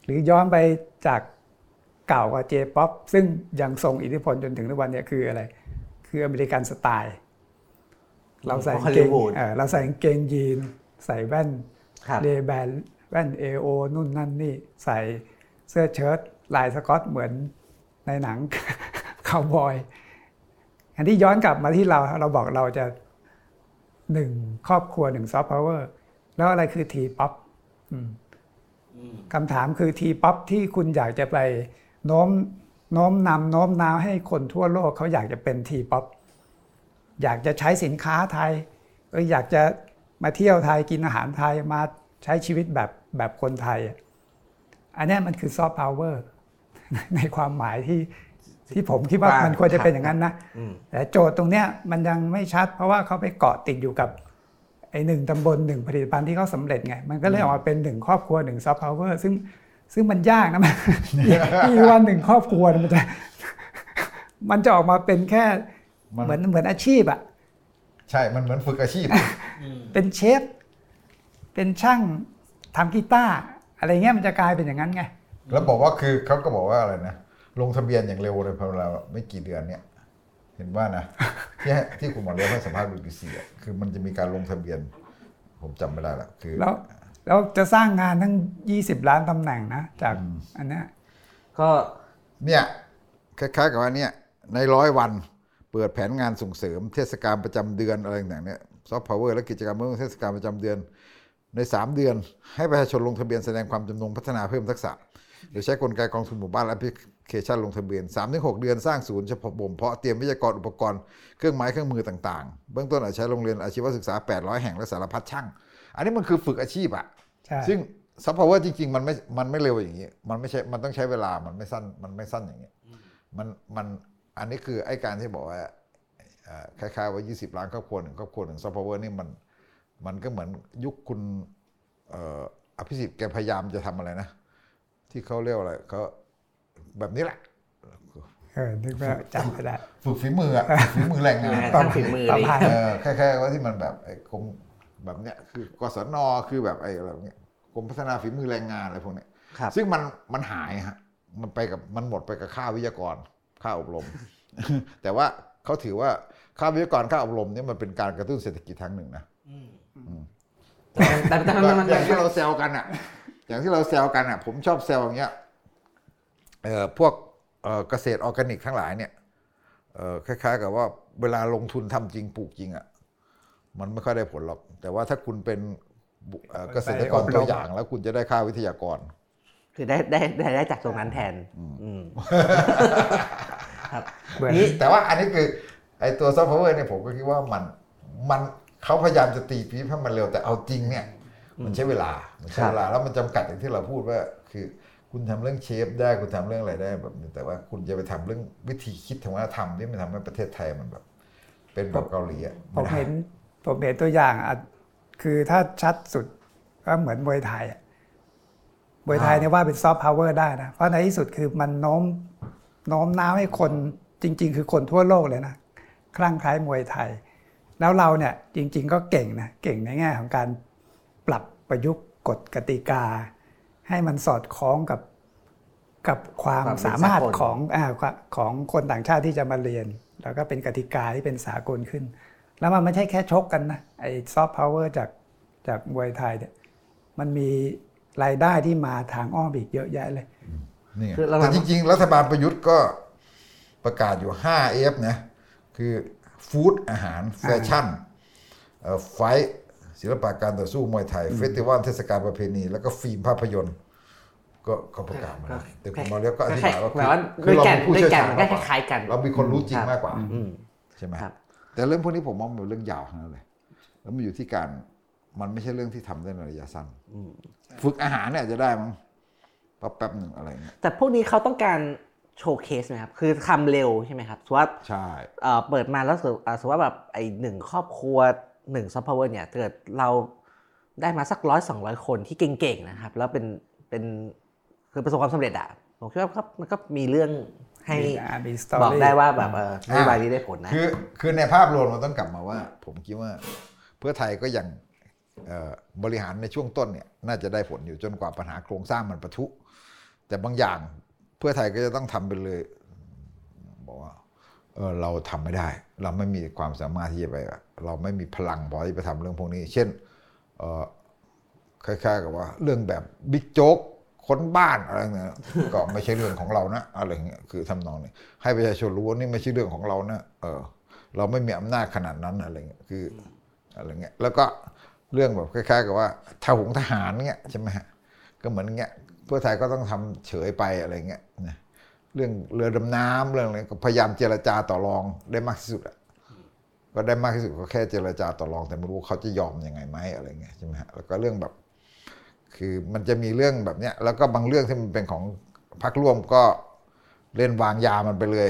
หรือย้อนไปจากเก่ากว่า J-pop ซึ่งยังทรงอิทธิพลจนถึงทุกวันเนี้ยคืออะไร คือ American style เราใส่กางเกง Hollywood เออเราใส่กางเกงยีน ใส่แว่นครับ Ray-Ban แว่น AO นู่นนั่นนี่ ใส่เสื้อเชิ้ตลายสกอตเหมือนในหนังคาวบอย อันที่ย้อนกลับมาที่เราเราบอกเราจะหนึ่งครอบครัวหนึ่งซอฟต์พาวเวอร์แล้วอะไรคือ T-pop คำถามคือ T-pop ที่คุณอยากจะไปโน้มโน้มนำโน้มน้าวให้คนทั่วโลกเขาอยากจะเป็น T-pop อยากจะใช้สินค้าไทยเอออยากจะมาเที่ยวไทยกินอาหารไทยมาใช้ชีวิตแบบแบบคนไทยอะอันเนี้ยมันคือซอฟต์พาวเวอร์ในความหมายที่ที่ผมคิดว่ามันควรจะเป็นอย่างนั้นนะอืมแต่โจทย์ตรงเนี้ยมันยังไม่ชัด เพราะว่าเขาไปเกาะติดอยู่กับไอ้หนึ่งตำบลหนึ่งผลิตภัณฑ์ที่เขาสำเร็จไง มันก็เลยออกมาเป็นหนึ่งครอบครัวหนึ่งซอฟต์พาวเวอร์ซึ่งซึ่งมันยากนะมันที่ว่าหนึ่งครอบครัวมันจะ มันจะออกมาเป็นแค่มัน เหมือนเหมือนอาชีพอะใช่มันเหมือนฝึกอาชีพ เป็นเชฟ เป็นช่างทำกีตาร์อะไรเงี้ยมันจะกลายเป็นอย่างนั้นไง แล้วบอกว่าคือเขาก็บอกว่าอะไรนะลงทะเบียนอย่างเร็วเลยพอเราไม่กี่เดือนเนี่ย เห็นว่านะที่ให้ที่คุณหมอเรียกให้สัมภาษณ์บีบีซีอะคือมันจะมีการลงทะเบียน ผมจำไม่ได้ละคือ แล้วแล้วจะสร้างงานทั้ง 20 ล้านตำแหน่งนะ จากอันเนี้ยก็เนี่ยคล้ายๆกับว่าเนี่ยในร้อยวัน เปิดแผนงานส่งเสริมเทศกาลประจำเดือนอะไรต่างๆเนี่ยซอฟต์พาวเวอร์และกิจกรรมเมื่อเทศกาลประจำเดือนใน 3 เดือน ให้ประชาชนลงทะเบียนแสดงความจำนงพัฒนาเพิ่มทักษะโดยใช้กลไกกองทุนหมู่บ้านและแอปพลิเคชันลงทะเบียน 3-6 เดือนสร้างศูนย์เฉพาะบ่มเพาะเตรียมวิทยากรอุปกรณ์เครื่องไม้เครื่องมือต่างๆ เบื้องต้นอาจใช้โรงเรียนอาชีวศึกษา 800 แห่งและสารพัดช่าง อันนี้มันคือฝึกอาชีพอะใช่ซึ่งซอฟต์พาวเวอร์จริงๆ มันไม่มันไม่เร็วอย่างนี้ มันไม่ใช่มันต้องใช้เวลามันไม่สั้นมันไม่สั้นอย่างนี้มันมัน อันนี้คือไอ้การที่บอกว่าเอ่อคล้ายๆว่า 20 ล้านครอบครัวหนึ่งครอบครัวหนึ่งซอฟต์พาวเวอร์นี่มันมันก็เหมือนยุคคุณเอ่ออภิสิทธิ์แกพยายามจะทำอะไรนะ ที่เขาเรียกว่าอะไรเขาแบบนี้แหละเออนึกว่าจำไม่ได้ฝึกฝีมืออะฝึกฝีมือแรงงานงานช่างฝีมืออะไรอย่างเงี้ยเออแค่ๆว่าที่มันแบบไอ้กรมแบบเนี้ยคือกศนคือแบบไอ้อะไรแบบเนี้ยกรมพัฒนาฝีมือแรงงานอะไรพวกเนี้ยครับซึ่งมันมันหายฮะมันไปกับมันหมดไปกับค่าวิทยากร ค่าอบรม แต่ว่าเขาถือว่าค่าวิทยากรค่าอบรมเนี่ยมันเป็นการกระตุ้นเศรษฐกิจทางหนึ่งนะแต่แต่แต่มันมันอย่างที่เราแซวกันอะ อย่างที่เราแซวกันอะ ผมชอบแซวอย่างเงี้ยเอ่อพวกเอ่อเกษตรออร์แกนิกทั้งหลายเนี่ยเอ่อคล้าย ๆ กับว่าเวลาลงทุนทำจริงปลูกจริงอะมันไม่ค่อยได้ผลหรอก แต่ว่าถ้าคุณเป็นบุเอ่อเกษตรกรตัวอย่างแล้วคุณจะได้ค่าวิทยากร คือได้ได้ได้ได้จากตรงนั้นแทนอืมครับเหมือนนี่แต่ว่าอันนี้คือไอ้ตัวซอฟต์พาวเวอร์เนี่ยผมก็คิดว่ามันมันเขาพยายามจะตีปี๊บให้มันเร็วแต่เอาจริงเนี่ย มันใช้เวลามันใช้เวลาแล้วมันจำกัดอย่างที่เราพูดว่า คือคุณทำเรื่องเชฟได้คุณทำเรื่องอะไรได้แบบนี้แต่ว่าคุณจะไปทำเรื่องวิธีคิดทางวัฒนธรรมที่มันทำให้ประเทศไทยมันแบบ เป็นแบบเกาหลีอะผมเห็นผมเห็นตัวอย่างอะคือถ้าชัดสุดก็เหมือนมวยไทยอะ มวยไทยเนี่ยว่าเป็นซอฟต์พาวเวอร์ได้นะ เพราะในที่สุดคือมันโน้มโน้มน้าวให้คนจริง ๆ คือคนทั่วโลกเลยนะคลั่งไคล้มวยไทย แล้วเราเนี่ยจริง ๆ ก็เก่งนะเก่งในแง่ของการปรับประยุกต์กฎกติกา ให้มันสอดคล้องกับกับความความเป็นสามารถสากลของอาของคนต่างชาติที่จะมาเรียน แล้วก็เป็นกติกาที่เป็นสากลขึ้น แล้วมันไม่ใช่แค่ชกกันนะไอ้ซอฟต์พาวเวอร์จากจากมวยไทยเนี่ยมันมี รายได้ที่มาทางอ้อมอีกเยอะแยะเลยนี่ไงคือเราแต่จริง ๆ รัฐบาลประยุทธ์ก็ประกาศอยู่ 5 F นะ คือ food อาหาร fashion เอ่อ fight ศิลปะการต่อสู้มวยไทย festival เทศกาลประเพณี แล้วก็ฟิล์มภาพยนตร์ ก็ก็ประกาศมาแล้วแต่คุณมาเรียกก็อธิบายว่าแปลว่าคือเราเป็นผู้ด้วยเชี่ยวแก่นชาญมันมากกว่าด้วยแก่นด้วยแก่นมันก็คล้ายๆกัน เรามีคนรู้จริงครับมากกว่าอืมใช่ไหมครับแต่เรื่องพวกนี้ผมมองเป็นเรื่องยาวทั้งนั้นเลยแล้วมันอยู่ที่การ มันไม่ใช่เรื่องที่ทำได้ในระยะสั้นฝึกอาหารเนี่ยอาจจะได้มั้งแป๊บๆหนึ่งอะไรเงี้ยแต่พวกนี้เขาต้องการ showcase ไหมครับคือทำเร็วใช่ไหมครับสมมติว่าใช่เอ่อเปิดมาแล้วสมมุติอ่าสมมติว่าแบบไอหนึ่งครอบครัวหนึ่งซอฟต์พาวเวอร์เนี่ยเกิดเราได้มาสักร้อยสองร้อยคนที่เก่งๆนะครับ แล้วเป็นเป็นคือประสบความสำเร็จอะผมคิดว่าก็มันก็มีเรื่องให้มีอ่ามี story บอกได้ว่าแบบเออนโยบายนี้ได้ผลนะคือคือในภาพรวมมันต้องกลับมาว่า ผมคิดว่าเพื่อไทยก็ยังเอ่อ บริหารในช่วงต้นเนี่ยน่าจะได้ผลอยู่จนกว่าปัญหาโครงสร้างมันปะทุ แต่บางอย่างเพื่อไทยก็จะต้องทำไปเลยบอกว่าเออเราทำไม่ได้ เราไม่มีความสามารถที่จะไป เราไม่มีพลังพอที่ไปทำเรื่องพวกนี้ เช่นเออคล้ายๆกับว่า เรื่องแบบบิ๊กโจ๊กค้นบ้านอะไรเงี้ยก็ไม่ใช่เรื่องของเรานะอะไรเงี้ยคือทำนองนี้ให้ประชาชนรู้ว่านี่ไม่ใช่เรื่องของเรานะเออเราไม่มีอำนาจขนาดนั้นอะไรเงี้ยคืออะไรเงี้ยแล้วก็ เรื่องแบบคล้ายๆ กับว่าทหงทหารเงี้ยใช่ไหมฮะก็เหมือนเงี้ยเพื่อไทยก็ต้องทำเฉยไปอะไรเงี้ยนะเรื่องเรือดำน้ำเรื่องอะไรก็พยายามเจรจาต่อรองได้มากที่สุดอะก็ได้มากที่สุดก็แค่เจรจาต่อรองแต่ไม่รู้เขาจะยอมยังไงไหมอะไรเงี้ยใช่ไหมฮะแล้วก็เรื่องแบบคือมันจะมีเรื่องแบบเนี้ยแล้วก็บางเรื่องที่มันเป็นของพรรคร่วมก็เล่นวางยามันไปเลย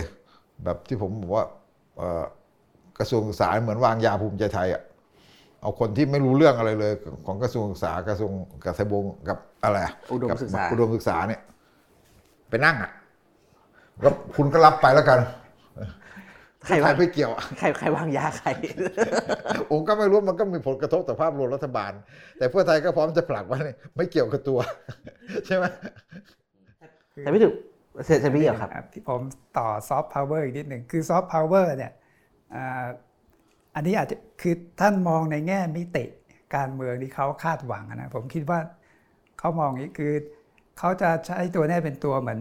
แบบที่ผมบอกว่ากระทรวงศึกษาเหมือนวางยาภูมิใจไทยอะ เอาคนที่ไม่รู้เรื่องอะไรเลย ของกระทรวงศึกษากระทรวงกเกษตรบงกับอะไระอุดมกับศึกษาอุดมศึกษาเนี่ย ไปนั่งอะก็คุณก็รับไปแล้วกันใครใครวางไม่เกี่ยวอะใครใครวางยาใครผมก็ไม่รู้มันก็มีผลกระทบต่อภาพรวมรัฐบาล แต่เพื่อไทยก็พร้อมจะผลักว่านี่ไม่เกี่ยวกับตัว ใช่ไหมแต่ไม่ถูกเซนพี่เอี่ยวครับ ที่ผมต่อซอฟต์พาวเวอร์อีกนิดหนึ่งคือซอฟต์พาวเวอร์เนี่ย อ่าอันนี้อาจจะคือท่านมองในแง่มิติการเมืองที่เขาคาดหวังอะนะผมคิดว่าเขามองอย่างนี้คือเขาจะใช้ตัวเนี้เป็นตัวเหมือน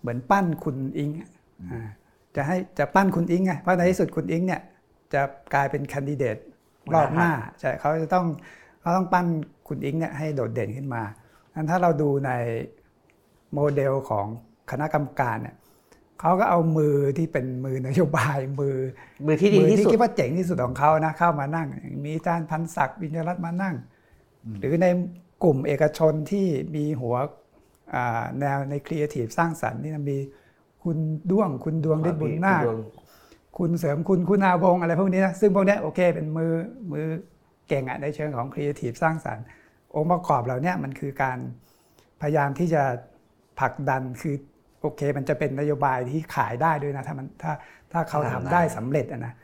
เหมือนปั้นคุณอิงอะอ่าจะให้จะปั้นคุณอิงไงเพราะในที่สุดคุณอิงเนี่ยจะกลายเป็นแคนดิเดตรอบหน้าใช่เขาจะต้องเขาต้องปั้นคุณอิงเนี่ยให้โดดเด่นขึ้นมางั้นถ้าเราดูในโมเดลของคณะกรรมการเนี่ย เขาก็เอามือที่เป็นมือนโยบายมือ มือที่ดีมืที่สุดคิดว่าเจ๋งที่สุดของเขานะเข้ามานั่ง มีอาจารย์พันศักดิ์วิญญารัตน์มานั่ง หรือในกลุ่มเอกชนที่มีหัวอ่าแนวในครีเอทีฟสร้างสรรค์นี่นะมีคุณด้วงคุณดวงฤทธิ์บุญนาคดวงคุณเสริมคุณคุณาวงศ์อะไรพวกนี้นะซึ่งพวกเนี้ยโอเค เป็นมือมือเก่งอะในเชิงของครีเอทีฟสร้างสรรค์องค์ประกอบเหล่าเนี้ยมันคือการพยายามที่จะผลักดันคือ โอเค มันจะเป็นนโยบายที่ขายได้ด้วยนะถ้ามันถ้าถ้าเขาทำได้สำเร็จอะนะ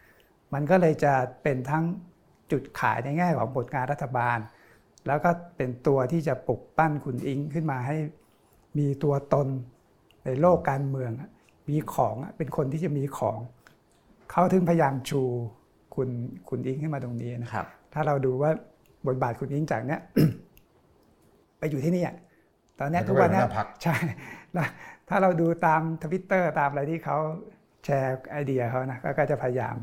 มันก็เลยจะเป็นทั้งจุดขายในแง่ของผลงานรัฐบาล แล้วก็เป็นตัวที่จะปลุกปั้นคุณอิงขึ้นมาให้มีตัวตนในโลกการเมืองอะมีของอะเป็นคนที่จะมีของ เขาถึงพยายามชูคุณคุณอิงขึ้นมาตรงนี้นะครับ ถ้าเราดูว่าบทบาทคุณอิงจากเนี้ยไปอยู่ที่นี่อะตอนเนี้ยมันก็ทุกวันเนี้ยเป็นหัวหน้าพรรคใช่แล้ว ถ้าเราดูตามทวิตเตอร์ตามอะไรที่เขาแชร์ไอเดียเขานะก็ก็จะพยายาม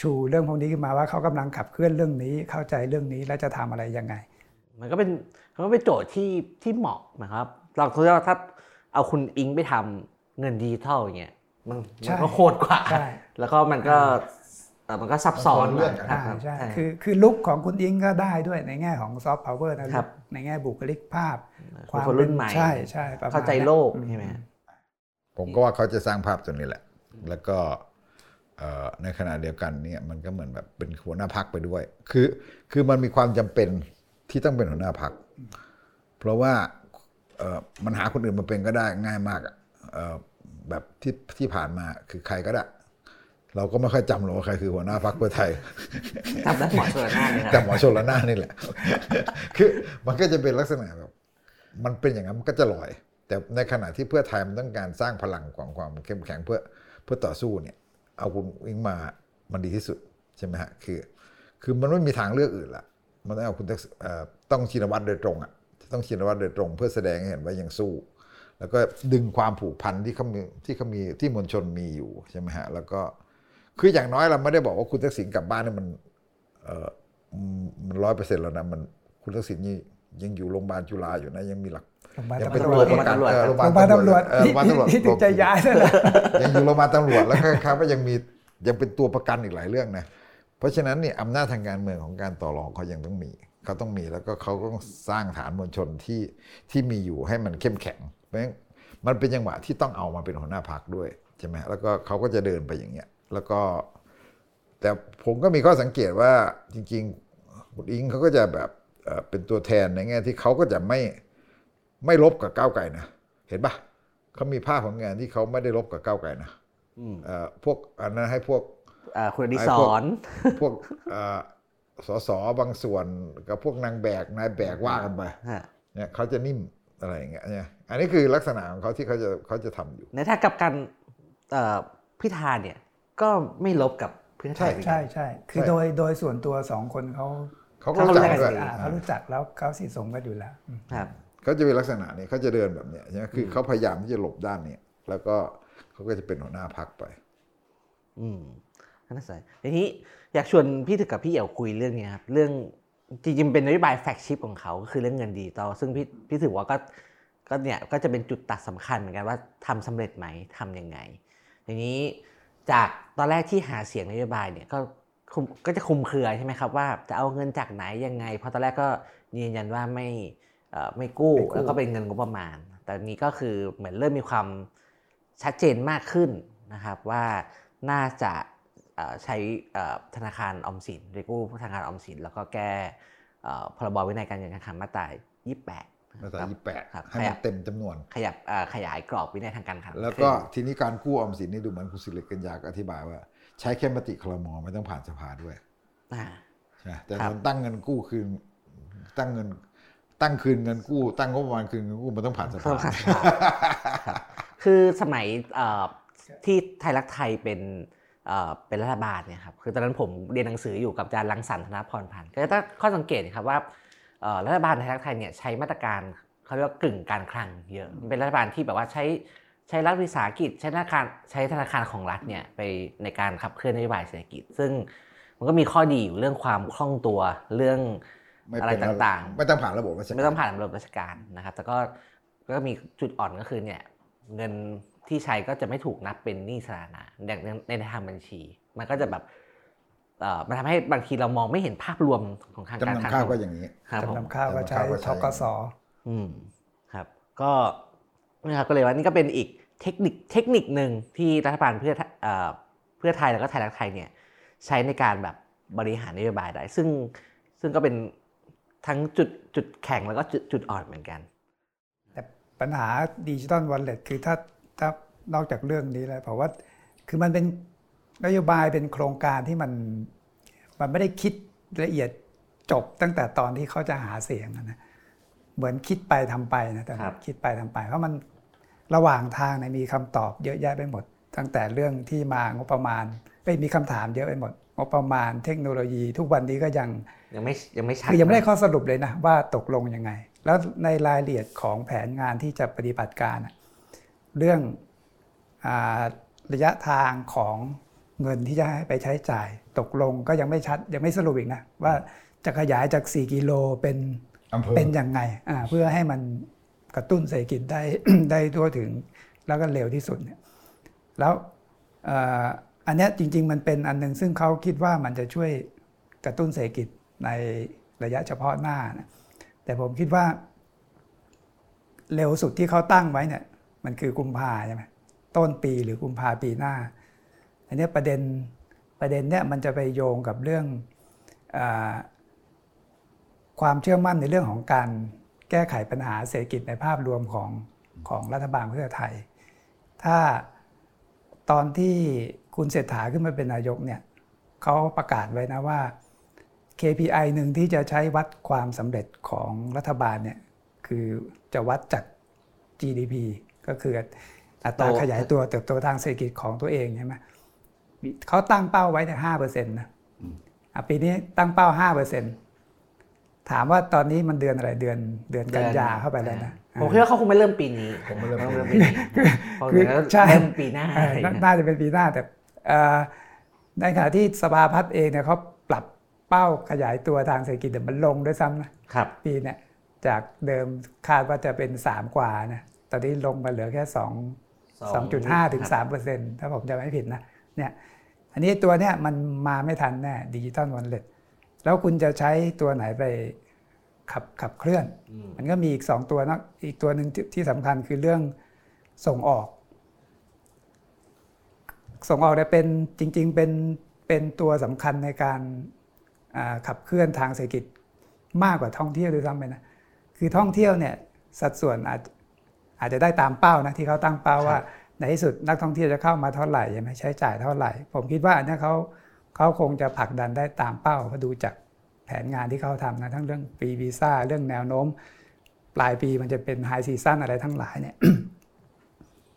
ชูเรื่องพวกนี้ขึ้นมาว่าเขากำลังขับเคลื่อนเรื่องนี้เข้าใจเรื่องนี้แล้วจะทำอะไรยังไง มันก็เป็นมันก็เป็นโจทย์ที่ที่เหมาะนะครับเราคิดว่าถ้าเอาคุณอิงไปทำเงินดิจิทัลอย่างเงี้ยมันใช่มันก็โคตรกว่าใช่แล้วก็มันก็เอ่อ มันก็ซับซ้อนมันคนละเรื่องกันครัอ่าใช่ใช่คือคือ look ของคุณอิงก็ได้ด้วยในแง่ของซอฟต์พาวเวอร์นะครับในแง่บุคลิกภาพคือคนรุ่นใหม่ใช่ใช่ประมณเข้าใจโลกนั้นใช่ไหมผมก็ว่าเขาจะสร้างภาพตัวนี้แหละ แล้วก็เอ่อในขณะเดียวกันเนี่ยมันก็เหมือนแบบเป็นหัวหน้าพักไปด้วย คือคือมันมีความจำเป็นที่ต้องเป็นหัวหน้าพัก เพราะว่าเอ่อมันหาคนอื่นมาเป็นก็ได้ง่ายมากอะเอ่อแบบที่ที่ผ่านมาคือใครก็ได้ เราก็ไม่ค่อยจำหรอกว่าใครคือหัวหน้าพักเพื่อไทยทำได้หมอชนละนานเลยคแต่รับหมอชนละนานนี่แหละ คือมันก็จะเป็นลักษณะแบบมันเป็นอย่างนั้นมันก็จะลอย แต่ในขณะที่เพื่อไทยมันต้องการสร้างพลังของความเข้มแข็งเพื่อเพื่อต่อสู้เนี่ยเอาคุณอิงมามันดีที่สุดใช่ไหมฮะคือ คือมันไม่มีทางเลือกอื่นละมันต้องเอาคุณทักษิณเอ่อต้องชินวัตรโดยตรงอะต้องชินวัตรโดยตรง เพื่อแสดงให้เห็นว่ายังสู้ แล้วก็ดึงความผูกพันที่เขามีที่เขามีที่มวลชนมีอยู่ใช่ไหมฮะแล้วก็ คืออย่างน้อยเราไม่ได้บอกว่าคุณทักษิณกลับบ้านเนี่ยมันเออมันร้อยเปอร์เซ็นต์แล้วนะมันคุณทักษิณนี่ยังอยู่โรงพยาบาลจุฬาอยู่นะยังมีหลักโรงพยาบาลยังเป็นตำรตัววจประกันโรงพยาบาลเออโรงพยาบาลตำรวจเออโรงพยาบาลตำรวจที่ถึงจะย้ายนั่นแหละยังอยู่โรงพยาบาลตำรวจแล้วก็ครับว่ายังมียังเป็นตัวประกันอีกหลายเรื่องนะเพราะฉะนั้นเนี่ยอำนาจทางการเมืองของการต่อรองเขายังต้องมีเขาต้องมีแล้วก็เขาก็ต้องสร้างฐานมวลชนที่ที่มีอยู่ให้มันเข้มแข็งเพราะฉะนั้นมันเป็นจังหวะที่ต้องเอามาเป็นหัวหน้าพักด้วยใช่ไหมแล้วก็เขาก็จะเดินไปอย่างเงี้ย แล้วก็แต่ผมก็มีข้อสังเกตว่าจริงๆคุณอิงเขาก็จะแบบเอ่อเป็นตัวแทนในแง่ที่เขาก็จะไม่ไม่ลบกับก้าวไกลนะเห็นปะเขามีภาพของงานที่เขาไม่ได้ลบกับก้าวไกลนะอืมเอ่อพวกอันนั้นให้พวกอ่าคุณอดิไอ้ศพวกรพวกเอ่อสสบางส่วนกับพวกนางแบกนายแบกว่ากันไปฮะเนี่ยเขาจะนิ่มอะไรอย่างเงี้ยเนี่ยอันนี้คือลักษณะของเขาที่เขาจะเขาจะทำอยู่ในถ้ากลับกันเอ่อพิธาเนี่ย ก็ไม่ลบกับเพื่อไทยเหมือนกัใช่นใช่คือใช่โดยโดยส่วนตัวสองคนเขาเขาก็รู้จักกันด้วยอ่าเขารู้จักแล้วเขาสีสมกันอยู่แล้วอืมครับเขาจะเป็นลักษณะนี้เขาจะเดินแบบเนี้ยใช่ไหมคือเขาพยายามที่จะหลบด้านนี้แล้วก็เขาก็จะเป็นหัวหน้าพักไป อืมน่าสนใจทีนี้อยากชวนพี่ถึกกับพี่เอี่ยวคุยเรื่องนี้ครับเรื่องจริงๆเป็นนโยบายแฟกชิพของเขาก็คือเรื่องเงินดิจิตอลซึ่งพี่พี่ถือว่าก็ก็เนี่ยก็จะเป็นจุดตัดสำคัญเหมือนกันว่าทำสำเร็จไหมทำยังไงทีนี้ จากตอนแรกที่หาเสียงนโยบายเนี่ยก็คุมก็จะคุมเครือใช่ไหมครับว่าจะเอาเงินจากไหนยังไง เพราะตอนแรกก็ยืนยันว่าไม่เอ่อไม่กู้ไม่กู้แล้วก็เป็นเงินงบประมาณ แต่นี้ก็คือเหมือนเริ่มมีความชัดเจนมากขึ้นนะครับว่าน่าจะเอ่อใช้เอ่อธนาคารออมสินไปกู้ธนาคารออมสิน แล้วก็แก้เอ่อพรบวินัยการเงินการคลังมาตรา28 มาตราครับยี่แปดครับให้มันเต็มจำนวน ขยับเอ่อขยายกรอบวินัยทางการคลังแล้วก็ทีนี้การกู้ออมสินนี่ดูเหมือนคุณสิริกัญญาก็อธิบายว่า ใช้แค่มติคลมไม่ต้องผ่านสภาด้วยอ่าใช่ไหมแต่ครับเงินตั้งเงินกู้คืนตั้งเงิน ตั้งคืนเงินกู้ ตั้งงบประมาณคืนเงินกู้มันต้องผ่านสต้ภาองผ่านสภาครับคือสมัยเอ่อที่ไทยรักไทยเป็นเอ่อเป็นรัฐบาลเนี่ยครับคือตอนนั้นผมเรียนหนังสืออยู่กับอาจารย์รังสรรค์ธนพรพันธ์ก็ตั้งข้อสังเกตครับว่าเอ่อ รัฐบาลไทยรักไทยเนี่ยใช้มาตรการเขาเรียกว่ากึ่งการคลังเยอะมันเป็นรัฐบาลที่แบบว่าใช้ใช้รัฐวิสาหกิจใช้ธนาคารใช้ธนาคารของรัฐเนี่ยไปในการขับเคลื่อนนโยบายเศรษฐกิจ ซึ่งมันก็มีข้อดีอยู่เรื่องความคล่องตัวเรื่องไม่อะไรเป็นต่างๆ ไม่ต้องผ่านระบบราชการไม่ต้องผ่านระบบราชการนะครับ แต่ก็ก็มีจุดอ่อนก็คือเนี่ยเงินที่ใช้ก็จะไม่ถูกนับเป็นหนี้สาธารณะในในในทางบัญชี มันก็จะแบบเอ่อ มันทำให้บางทีเรามองไม่เห็นภาพรวมของทางจำการนำคลังข้าวก็อย่างนี้ครับผมจำนำข้าวก็ใช้จำนำข้าวก็ใช้ทกสอืมครับก็นะครับก็เลยว่านี่ก็เป็นอีกเทคนิคเทคนิคหนึ่งที่รัฐบาลเพื่อเอ่อเพื่อไทยแล้วก็ไทยรักไทยเนี่ยใช้ในการแบบบริหารนโยบายได้ ซึ่งซึ่งก็เป็นทั้งจุดจุดแข็งแล้วก็จุดจุดอ่อนเหมือนกัน แต่ปัญหาดิจิตอลวอลเล็ตคือถ้าถ้านอกจากเรื่องนี้แล้วเพราะว่าคือมันเป็น นโยบายเป็นโครงการที่มันมันไม่ได้คิดละเอียดจบตั้งแต่ตอนที่เขาจะหาเสียงอะนะเหมือนคิดไปทำไปนะแต่ครับคิดไปทำไป เพราะมันระหว่างทางเนี่ยมีคำตอบเยอะแยะไปหมด ตั้งแต่เรื่องที่มางบประมาณไม่มีคำถามเยอะไปหมดงบประมาณเทคโนโลยีทุกวันนี้ก็ยังยังไม่ยังไม่ชัดคือยังไม่ได้ข้อสรุปเลยนะว่าตกลงยังไง แล้วในรายละเอียดของแผนงานที่จะปฏิบัติการอะเรื่องอาระยะทางของ เงินที่จะให้ไปใช้จ่ายตกลงก็ยังไม่ชัดยังไม่สรุปอีกนะว่าจะขยายจาก 4 กิโลเป็นอำเภอเป็นยังไงอ่าเพื่อให้มันกระตุ้นเศรษฐกิจได้ได้ทั่วถึงแล้วก็เร็วที่สุดเนี่ยแล้วเอ่ออันเนี้ยจริง ๆ มันเป็นอันหนึงซึ่งเขาคิดว่ามันจะช่วยกระตุ้นเศรษฐกิจในระยะเฉพาะหน้านะแต่ผมคิดว่า เร็วสุดที่เขาตั้งไว้เนี่ยมันคือกุมภาใช่ไหมต้นปีหรือกุมภาปีหน้าในอันนี้ประเด็นประเด็นเนี่ยมันจะไปโยงกับเรื่องอาความเชื่อมั่นในเรื่องของการแก้ไขปัญหาเศรษฐกิจในภาพรวมของของรัฐบาลเพื่อไทย ถ้าตอนที่คุณเศรษฐาขึ้นมาเป็นนายกเนี่ยเขาประกาศไว้นะว่า KPI หนึ่งที่จะใช้วัดความสำเร็จของรัฐบาลเนี่ยคือจะวัดจาก GDP ก็คืออัตราขยายตัวเติบโตทางเศรษฐกิจของตัวเองใช่ไหม เขาตั้งเป้าไว้แต่ห้าเปอร์เซ็นต์นะอะปีนี้ตั้งเป้าห้าเปอร์เซ็นต์ถามว่าตอนนี้มันเดือนอะไรเดือนเดือนกันยาเข้าไปแล้วนะผมคิดว่าเขาคงไม่เริ่มปีนี้คงไม่เริ่มต้องปีเริ่มนี้ปีนี้เพราะคือเดี๋ยวใช่เริ่มปีหน้าเออน่าน่าจะเป็นปีหน้าแต่เอ่อในขณะที่สภาพัฒน์เองเนี่ยเขาปรับเป้าขยายตัวทางเศรษฐกิจเนี่ยมันลงด้วยซ้ำนะครับปีเนี่ยจากเดิมคาดว่าจะเป็น 3 กว่านะตอนนี้ลงมาเหลือแค่ 2 2.5ถึง3เปอร์เซ็นต์ถ้าผมจำไม่ผิดนะเนี่ย อันนี้ตัวเนี่ยมันมาไม่ทันแน่ดิจิตอลวอลเล็ตแล้วคุณจะใช้ตัวไหนไปขับขับเคลื่อน มันก็มีอีก2ตัวนะอีกตัวหนึ่งที่ที่สำคัญคือเรื่องส่งออก ส่งออกเนี่ยเป็นจริง ๆ เป็นเป็นตัวสำคัญในการอ่าขับเคลื่อนทางเศรษฐกิจมากกว่าท่องเที่ยวด้วยซ้ำไปนะคือท่องเที่ยวเนี่ยสัดส่วนอาจอาจจะได้ตามเป้านะที่เขาตั้งเป้าว่า ในที่สุดนักท่องเที่ยวจะเข้ามาเท่าไหร่ใช่ไหมใช้จ่ายเท่าไหร่ ผมคิดว่าอันเนี้ยเขาเขาคงจะผลักดันได้ตามเป้าเพราะดูจากแผนงานที่เขาทำนะทั้งเรื่องฟรีวีซ่าเรื่องแนวโน้ม ปลายปีมันจะเป็น high season อะไรทั้งหลายเนี่ย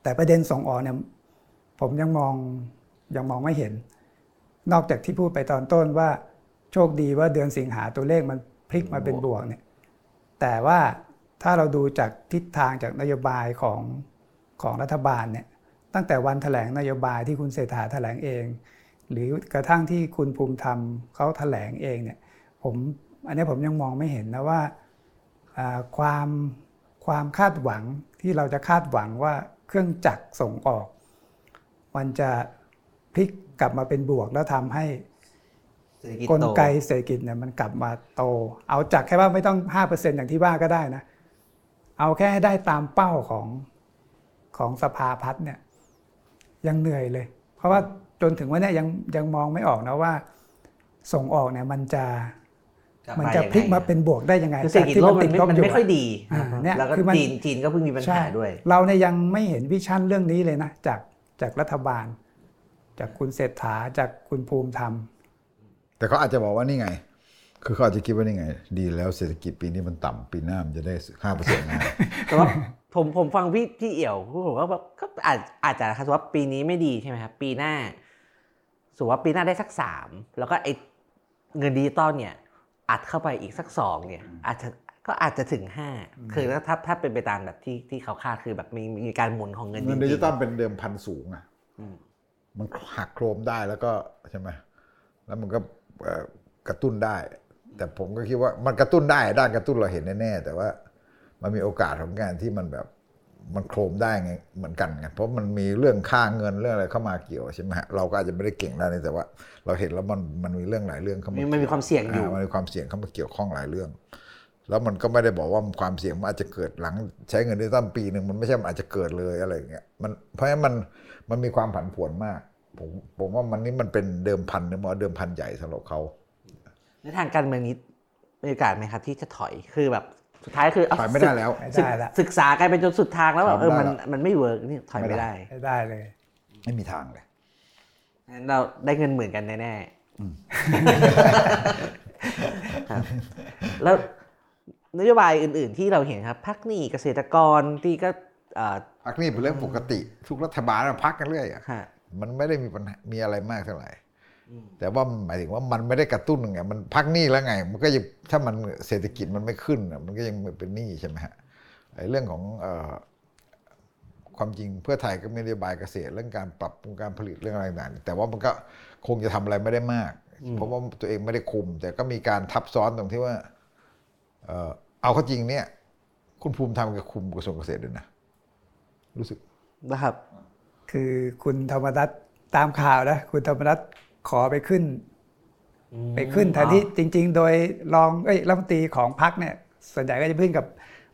แต่ประเด็นส่งออกเนี่ยผมยังมองยังมองไม่เห็น นอกจากที่พูดไปตอนต้นว่าโชคดีว่าเดือนสิงหาตัวเลขมันพลิกมาเป็นบวกเนี่ยแต่ว่าถ้าเราดูจากทิศทางจากนโยบายของ ของรัฐบาลเนี่ยตั้งแต่วันแถลงนโยบายที่คุณเศรษฐาแถลงเอง หรือกระทั่งที่คุณภูมิธรรมเขาแถลงเองเนี่ยผมอันนี้ผมยังมองไม่เห็นนะว่าความความคาดหวังที่เราจะคาดหวังว่าเครื่องจักรส่งออก มันจะพลิกกลับมาเป็นบวกแล้วทำให้กลไกเศรษฐกิจเนี่ยมันกลับมาโต เอาจากแค่ว่าไม่ต้อง 5%อย่างที่ว่าก็ได้นะ เอาแค่ให้ได้ตามเป้าของ ของสภาพัฒน์เนี่ยยังเหนื่อยเลย เพราะว่าจนถึงวันเนี้ยยังยังมองไม่ออกนะว่า ส่งออกเนี่ยมันจะกลับมันมาจะยังไงพลิกมาเป็นบวกได้ยังไงคือเศรษฐกิจโลกมันไม่จากมันที่ไม่ค่อยดีอ่าเนี่ยแล้วก็คือมันจีนจีนก็เพิ่งมีปัญใช่หาด้วย เราเนี่ยยังไม่เห็นวิชั่นเรื่องนี้เลยนะจากจากรัฐบาล จากคุณเศรษฐาจากคุณภูมิธรรม แต่เขาอาจจะบอกว่านี่ไง คือเขาอาจจะคิดว่านี่ไง ดีแล้วเศรษฐกิจปีนี้มันต่ำปีหน้ามันจะได้ห้าเปอร์เซ็นต์นะแต่ว่า ผมผมฟังพี่พี่เอี่ยวผมก็แบบก็อาจอาจจะนะครับสมมุติว่าปีนี้ไม่ดีใช่ไหมครับปีหน้าสมมติว่าปีหน้าได้สักสามแล้วก็ไอเงินดิจิตอลเนี่ย อัดเข้าไปอีกสักสองเนี่ย อาจจะก็อาจจะถึงห้าคือถ้าถ้าเป็นไปตามแบบที่ที่เขาคาดคือแบบมีมีการหมุนของเงินเงินจดิริจิงตอลเป็นเดิมพันสูงอะอืมมันหักโครมได้แล้วก็ใช่ไหมแล้วมันก็เอ่อกระตุ้นได้ แต่ผมก็คิดว่ามันกระตุ้นได้ด้านกระตุ้นเราเห็นแน่ๆแต่ว่า มันมีโอกาสของการที่มันแบบมันโครมได้ไงเหมือนกันไงเพราะมันมีเรื่องค่าเงินเรื่องอะไรเข้ามาเกี่ยวใช่ไหมฮะเราก็อาจจะไม่ได้เก่งด้านนี้แต่ว่า เราเห็นแล้วมันมันมีเรื่องหลายเรื่องเข้าๆมามีมีมันมีความเสี่ยงอยู่มันมีความเสี่ยงเข้ามาเกี่ยวข้องหลายเรื่อง แล้วมันก็ไม่ได้บอกว่าความเสี่ยงมันอาจจะเกิดหลังใช้เงินดิจิตอลปีหนึ่งมันไม่ใช่มันอาจจะเกิดเลยอะไรอย่างเงี้ยมันเพราะฉะนั้นมันมันมีความผันผวนมาก ผมผมว่ามันนี่มันเป็นเดิมพันเนี่ยมองเดิมพันใหญ่สำหรับเขาในทางการเมืองนี้มีโอกาสไหมครับที่จะถอยคือแบบ สุดท้ายคือเาถอยไม่ได้แล้วไม่ศึกได้ละศึกษากันไปจนสุดทางแล้วแบบถเออยอไม่มันได้ละมันไม่เวิร์กนี่ถอยไม่ไม่ได้ได้ไม่ได้เลย ไม่มีทางเลยงั้นเราได้เงินหมื่นกันแน่ๆครับแล้วนโยบายอื่น ๆ ที่เราเห็นครับพักหนี้เกษตรกรที่ก็เอ่อพักนี่เป็นเรื่องปกติ ทุกรัฐบาลมันพักกันเรื่อยอะฮะมันไม่ได้มีปัญหามีอะไรมากเท่าไหร่ แต่ว่าหมายถึงว่ามันไม่ได้กระตุ้นไงมันพักหนี้แล้วไง มันก็ยังถ้ามันเศรษฐกิจมันไม่ขึ้นอะมันก็ยังเป็นหนี้ใช่ไหมฮะไอ้เรื่องของเอ่อความจริงเพื่อไทยก็มีนโยบายเกษตรเรื่องการปรับปรุงการผลิตเรื่องอะไรต่างๆแต่ว่ามันก็คงจะทำอะไรไม่ได้มาก เพราะว่าตัวเองไม่ได้คุม แต่ก็มีการทับซ้อนตรงที่ว่าเอ่อเอาเข้าจริงเนี่ย คุณภูมิธรรมกับคุมกระทรวงเกษตรด้วยนะรู้สึกนะครับ คือคุณธรรมนัฐตามข่าวนะคุณธรรมนัฐ ขอไปขึ้น ไปขึ้นแทนที่จริง ๆ โดยรองเอ้ยรัฐมนตรีของพรรคเนี่ย ส่วนใหญ่ก็จะขึ้นกับ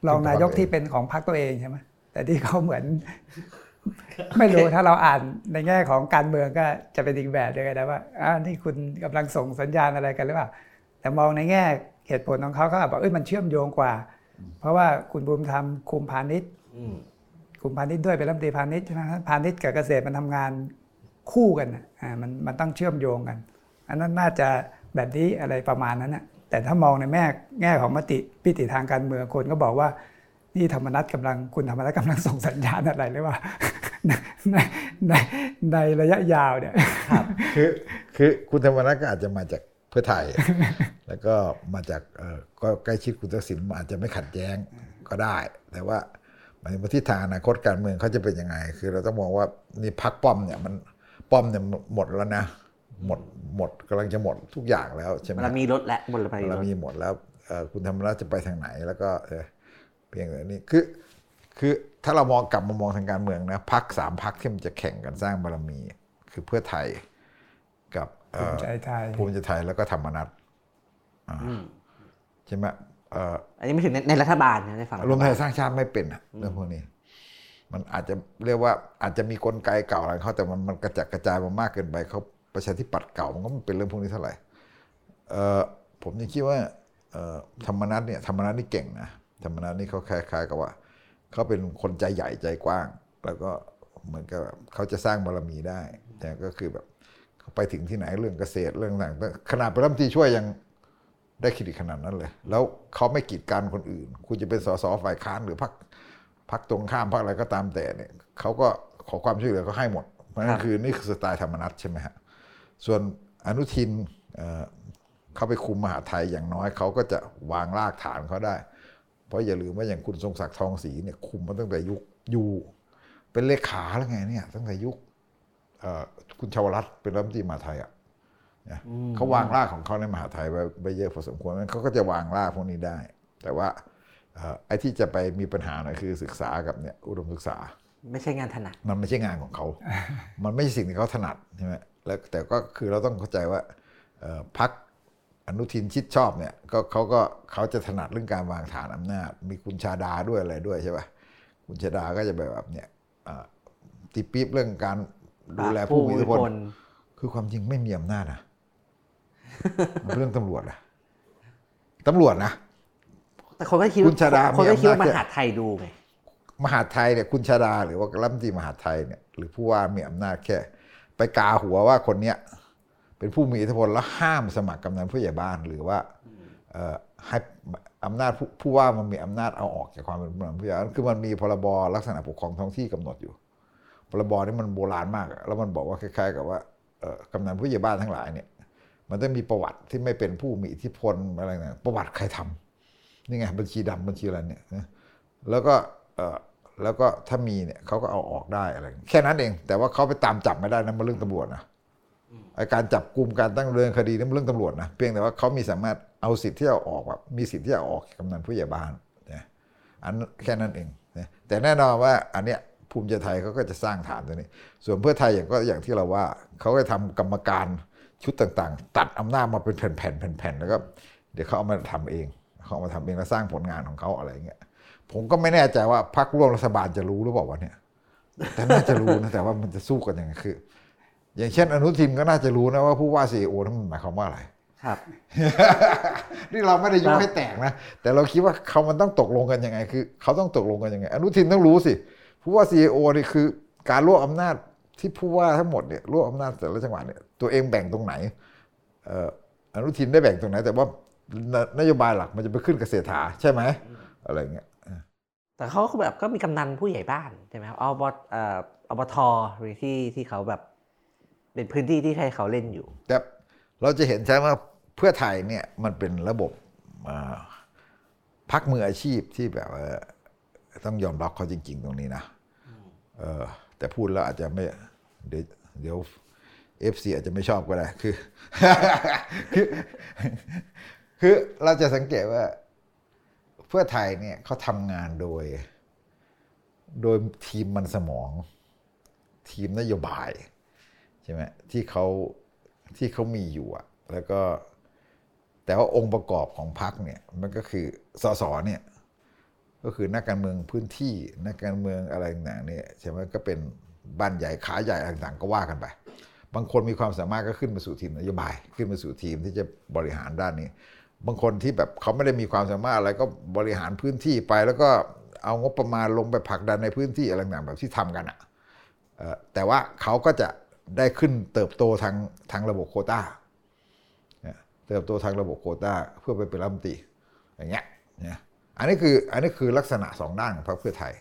รองนายกที่เป็นของพรรคตัวเองใช่ไหมแต่ที่เขาเหมือน ไม่รู้ถ้าเราอ่านในแง่ของการเมืองก็จะเป็นอีกแบบเลยนะว่าอ่านี่คุณกำลังส่งสัญญาณอะไรกันหรือเปล่าแต่มองในแง่เหตุผลของเขาเขาอาจบอกเอ้ยมันเชื่อมโยงกว่า เพราะว่าคุณภูมิธรรมคุมพาณิชย์อืมคุมพาณิชย์ด้วยเป็นรัฐมนตรีพาณิชย์ใช่ไหมพาณิชย์กับเกษตรมันทำงาน คู่กันอ่ามันมันต้องเชื่อมโยงกัน อันนั้นน่าจะแบบนี้อะไรประมาณนั้นนะแต่ถ้ามองในแง่แง่ของมติพิติทางการเมืองคนก็บอกว่านี่ธรรมนัตกำลังคุณธรรมนัตกำลังส่งสัญญาณอะไรหรือว่าในในในระยะยาวเนี่ยคือคือคุณธรรมนัฐก็อาจจะมาจากเพื่อไทย แล้วก็มาจากเออก็ใกล้ชิดคุณทักษิณอาจจะไม่ขัดแย้งก็ได้ แต่ว่าหมายถึงว่าทิศทางอนาคตการเมืองเขาจะเป็นยังไง คือเราต้องมองว่านี่พักป้อมเนี่ยมัน ป้อมเนี่ยหมดแล้วนะหมดหมดกำลังจะหมดทุกอย่างแล้วใช่ไหมเรามีรถและบนรถไฟรเราถมีหมดแล้วเอ่อคุณธรรมนัฐจะไปทางไหนแล้วก็เออเพียงแต่นี้คือคือถ้าเรามองกลับมามองทางการเมืองนะพักสามพักที่มันจะแข่งกันสร้างบารมี คือเพื่อไทยกับเอ่ภูอมิใจไทยภูมิใจไทยแล้วก็ธรรมนัฐอ่าอืมใช่ไหมเอ่ออันนี้ไม่ถึงในในรัฐบาลนะในฝั่งรวมไทยสร้างชาติไม่เป็นอะเรื่องพวกนี้ มันอาจจะเรียกว่าอาจจะมีกลไกเก่าอะไรเขาแต่มันมันกระจัดกระจายมามากเกินไปเขาประชาธิปัตย์เก่ามันก็ไม่เป็นเรื่องพวกนี้เท่าไหร่เออผมยังคิดว่าธรรมนัฐเนี่ยธรรมนัฐนี่เก่งนะธรรมนัฐนี่เขาคล้ายๆกับว่าเขาเป็นคนใจใหญ่ใจกว้าง แล้วก็เหมือนกับเขาจะสร้างบารมีได้ แต่ก็คือแบบเขาไปถึงที่ไหนเรื่องเกษตรเรื่องต่างๆขนาดเป็นรัฐมนตรีช่วยยังได้ครดิตขนาดนั้นเลย แล้วเขาไม่กีดกันคนอื่น คุณจะเป็นสสฝ่ายค้านหรือพรรค พรรคตรงข้ามพรรคอะไรก็ตามแต่เนี่ยเขาก็ขอความช่วยเหลือก็ให้หมดเพราะฉะนั้นคือนี่คือสไตล์ธรรมนัตใช่ไหมฮะส่วนอนุทินเอ่อเขาไปคุมมหาดไทยอย่างน้อยเขาก็จะวางรากฐานเขาได้ เพราะอย่าลืมว่าอย่างคุณทรงศักดิ์ทองศรีเนี่ยคุมมาตั้งแต่ยุคอยู่เป็นเลขาแล้วไงเนี่ยตั้งแต่ยุคเอ่อคุณชาวรัตน์เป็นรัฐมนตรีมหาดไทยอะนะเขาวางรากของเขาในมหาไทยไว้ไว้เยอะพอสมควรงั้นเขาก็จะวางรากพวกนี้ได้ แต่ว่าเอ่อ ไอ้ที่จะไปมีปัญหาหน่อยคือศึกษากับเนี่ยอุดมศึกษา ไม่ใช่งานถนัด มันไม่ใช่งานของเขา มันไม่ใช่สิ่งที่เขาถนัดใช่ไหมแล้วแต่ก็คือเราต้องเข้าใจว่าเอ่อพักอนุทินชิดชอบเนี่ยก็เขาก็เขาจะถนัดเรื่องการวางฐานอำนาจ มีคุณชาดาด้วยอะไรด้วยใช่ป่ะคุณชาดาก็จะแบบเนี่ยเอ่อตีปี๊บเรื่องการดูแลผู้มีอิทธิพลคือความจริงไม่มีอำนาจนะเรื่องตำรวจนะตำรวจนะ แต่คนก็คิดคุณชาดาคนก็คิดว่ามีมอำนาจหาดไทยดูไงมหาดไทยเนี่ยคุณชาดาหรือว่ารัฐมนตรีมหาดไทยเนี่ยหรือผู้ว่ามีอำนาจแค่ ไปกาหัวว่าคนเนี้ยเป็นผู้มีอิทธิพลแล้วห้ามสมัครกำนันผู้ใหญ่บ้านหรือว่าเอ่อให้อำนาจผู้ผู้ว่ามันมีอำนาจเอาออกจากความเป็นกำนันผู้ใหญ่บ้านคือมันมีพรบลักษณะปกครองท้องที่กำหนดอยู่ พรบนี่มันโบราณมากอะแล้วมันบอกว่าคล้าย ๆ กับว่าเอ่อกำนันผู้ใหญ่บ้านทั้งหลายเนี่ย มันต้องมีประวัติที่ไม่เป็นผู้มีอิทธิพลอะไรนะประวัติใครทำ นี่ไงบัญชีดำบัญชีอะไรเนี่ยนะแล้วก็เอ่อแล้วก็ถ้ามีเนี่ยเขาก็เอาออกได้อะไรแค่นั้นเอง แต่ว่าเขาไปตามจับไม่ได้นะมันเรื่องตำรวจนะไอการจับกลุ่มการตั้งเรื่องคดีนี่มันเรื่องตำรวจนะเพียงแต่ว่าเขามีสามารถเอาสิทธิ์ที่เอาออกแบบมีสิทธิ์ที่เอาออกจากกำนันผู้ใหญ่บ้านนะอันแค่นั้นเองนะแต่แน่นอนว่าอันเนี้ยภูมิใจไทยเขาก็จะสร้างฐานตัวนี้ ส่วนเพื่อไทยอย่างก็อย่างที่เราว่าเขาก็ทำกรรมการชุดต่างๆ ตัดอำนาจมาเป็นแผ่นๆแผ่นๆแล้วก็เดี๋ยวเขาเอามาทำเอง เขาเอามาทำเองแล้วสร้างผลงานของเขาอะไรอย่างเงี้ยผมก็ไม่แน่ใจว่าพรรคร่วมรัฐบาลจะรู้หรือเปล่าวะเนี่ยแต่น่าจะรู้นะแต่ว่ามันจะสู้กันยังไงคือ อย่างเช่น อนุทินก็น่าจะรู้นะว่าผู้ว่าซีโอนั้นมันหมายความว่าอะไรครับ นี่เราไม่ได้ยครักบให้แตกนะแต่เราคิดว่าเขามันต้องตกลงกันยังไง คือ เขาต้องตกลงกันยังไง อนุทินต้องรู้สิผู้ว่าซีโอนี่คือ การรวบอำนาจที่ผู้ว่าทั้งหมดเนี่ยรวบอำนาจแต่ละจังหวัดเนี่ยตัวเองแบ่งตรงไหนเอ่ออนุทินได้แบ่งตรงไหน แต่ว่า นนโยบายหลักมันจะไปขึ้นกับเศรษฐาใช่ไหมอะไรเงี้ยแต่เขาก็แบบก็มีกำนันผู้ใหญ่บ้านใช่ไหมครับอบเอ่ออบทหรือที่ที่เขาแบบ เป็นพื้นที่ที่ให้เขาเล่นอยู่แต่เราจะเห็นใช่ไหมว่าเพื่อไทยเนี่ยมันเป็นระบบอ่าพักมืออาชีพที่แบบว่าต้องยอมรับเขาจริง ๆ ตรงนี้นะเออแต่พูดแล้วอาจจะไม่เดี๋ยวเดี๋ยวเอฟซีอาจจะไม่ชอบก็ได้คือ คือเราจะสังเกตว่า เพื่อไทยเนี่ยเขาทำงานโดย โดยทีมมันสมอง ทีมนโยบายใช่ไหมที่เขาที่เขามีอยู่อะแล้วก็แต่ว่าองค์ประกอบของพรรคเนี่ยมันก็คือสสเนี่ยก็คือนักการเมืองพื้นที่นักการเมืองอะไรต่างๆเนี่ยใช่ไหมก็เป็นบ้านใหญ่ขาใหญ่ต่างๆ ก็ว่ากันไป บางคนมีความสามารถก็ขึ้นมาสู่ทีมนโยบาย ขึ้นมาสู่ทีมที่จะบริหารด้านนี้ บางคนที่แบบเขาไม่ได้มีความสามารถอะไรก็บริหารพื้นที่ไป แล้วก็เอางบประมาณลงไปผลักดันในพื้นที่อะไรต่างๆแบบที่ทำกันอะเอ่อแต่ว่าเขาก็จะได้ขึ้นเติบโตทางทางระบบโควต้าเติบโตทางระบบโควต้าเพื่อไปเป็นรัฐมนตรีอย่างเงี้ยเนี่ยอันนี้คืออันนี้คือลักษณะสองด้านของพรรคเพื่อไทย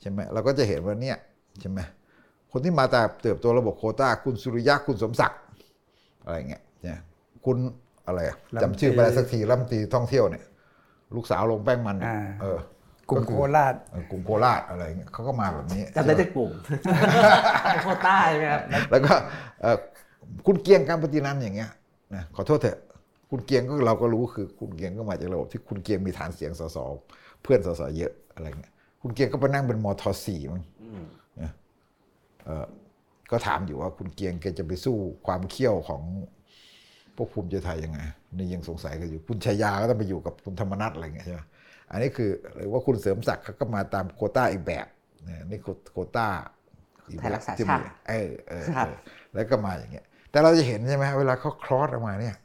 ใช่ไหมเราก็จะเห็นว่าเนี่ยใช่ไหมคนที่มาจากเติบโตระบบโควต้า คุณสุริยะคุณสมศักดิ์อะไรเงี้ยเนี่ยคุณ อะไรอะจำชื่อไม่ได้สักทีรัฐมนตรีท่องเที่ยวเนี่ย ลูกสาวลงแป้งมันเนี่ยอ่าเออกลุ่มก็โคคือราชเออกลุ่มโคราชอะไรเงี้ยเขาก็มาแบบนี้จำได้แต่กลุ่มโคต้าใช่ไหมครับแล้วก็เอ่อคุณเกียงการปฏินันท์อย่างเงี้ยนะขอโทษเถอะคุณเกียงก็เราก็รู้คือคุณเกียงก็มาจากระบบที่คุณเกียงมีฐานเสียงสสเพื่อนสสเยอะอะไรเงี้ยคุณเกียงก็ไปนั่งเป็นมทสี่มั้งนะเอ่อก็ถามอยู่ว่าคุณเกียงแกจะไปสู้ความเขี้ยวของ พวกภูมิใจไทยยังไงนี่ยังสงสัยกันอยู่คุณชายาก็ต้องไปอยู่กับคุณธรรมนัสอะไรเงี้ยใช่ไหมอันนี้คือหรือว่าคุณเสริมศักดิ์เขาก็มาตามโควต้าอีกแบบนะนี่โควโควต้าอีแบบไทยรักษาที่ชามีติเออเออครับเออแล้วก็มาอย่างเงี้ย แต่เราจะเห็นใช่ไหมเวลาเขา cross ออกมาเนี่ย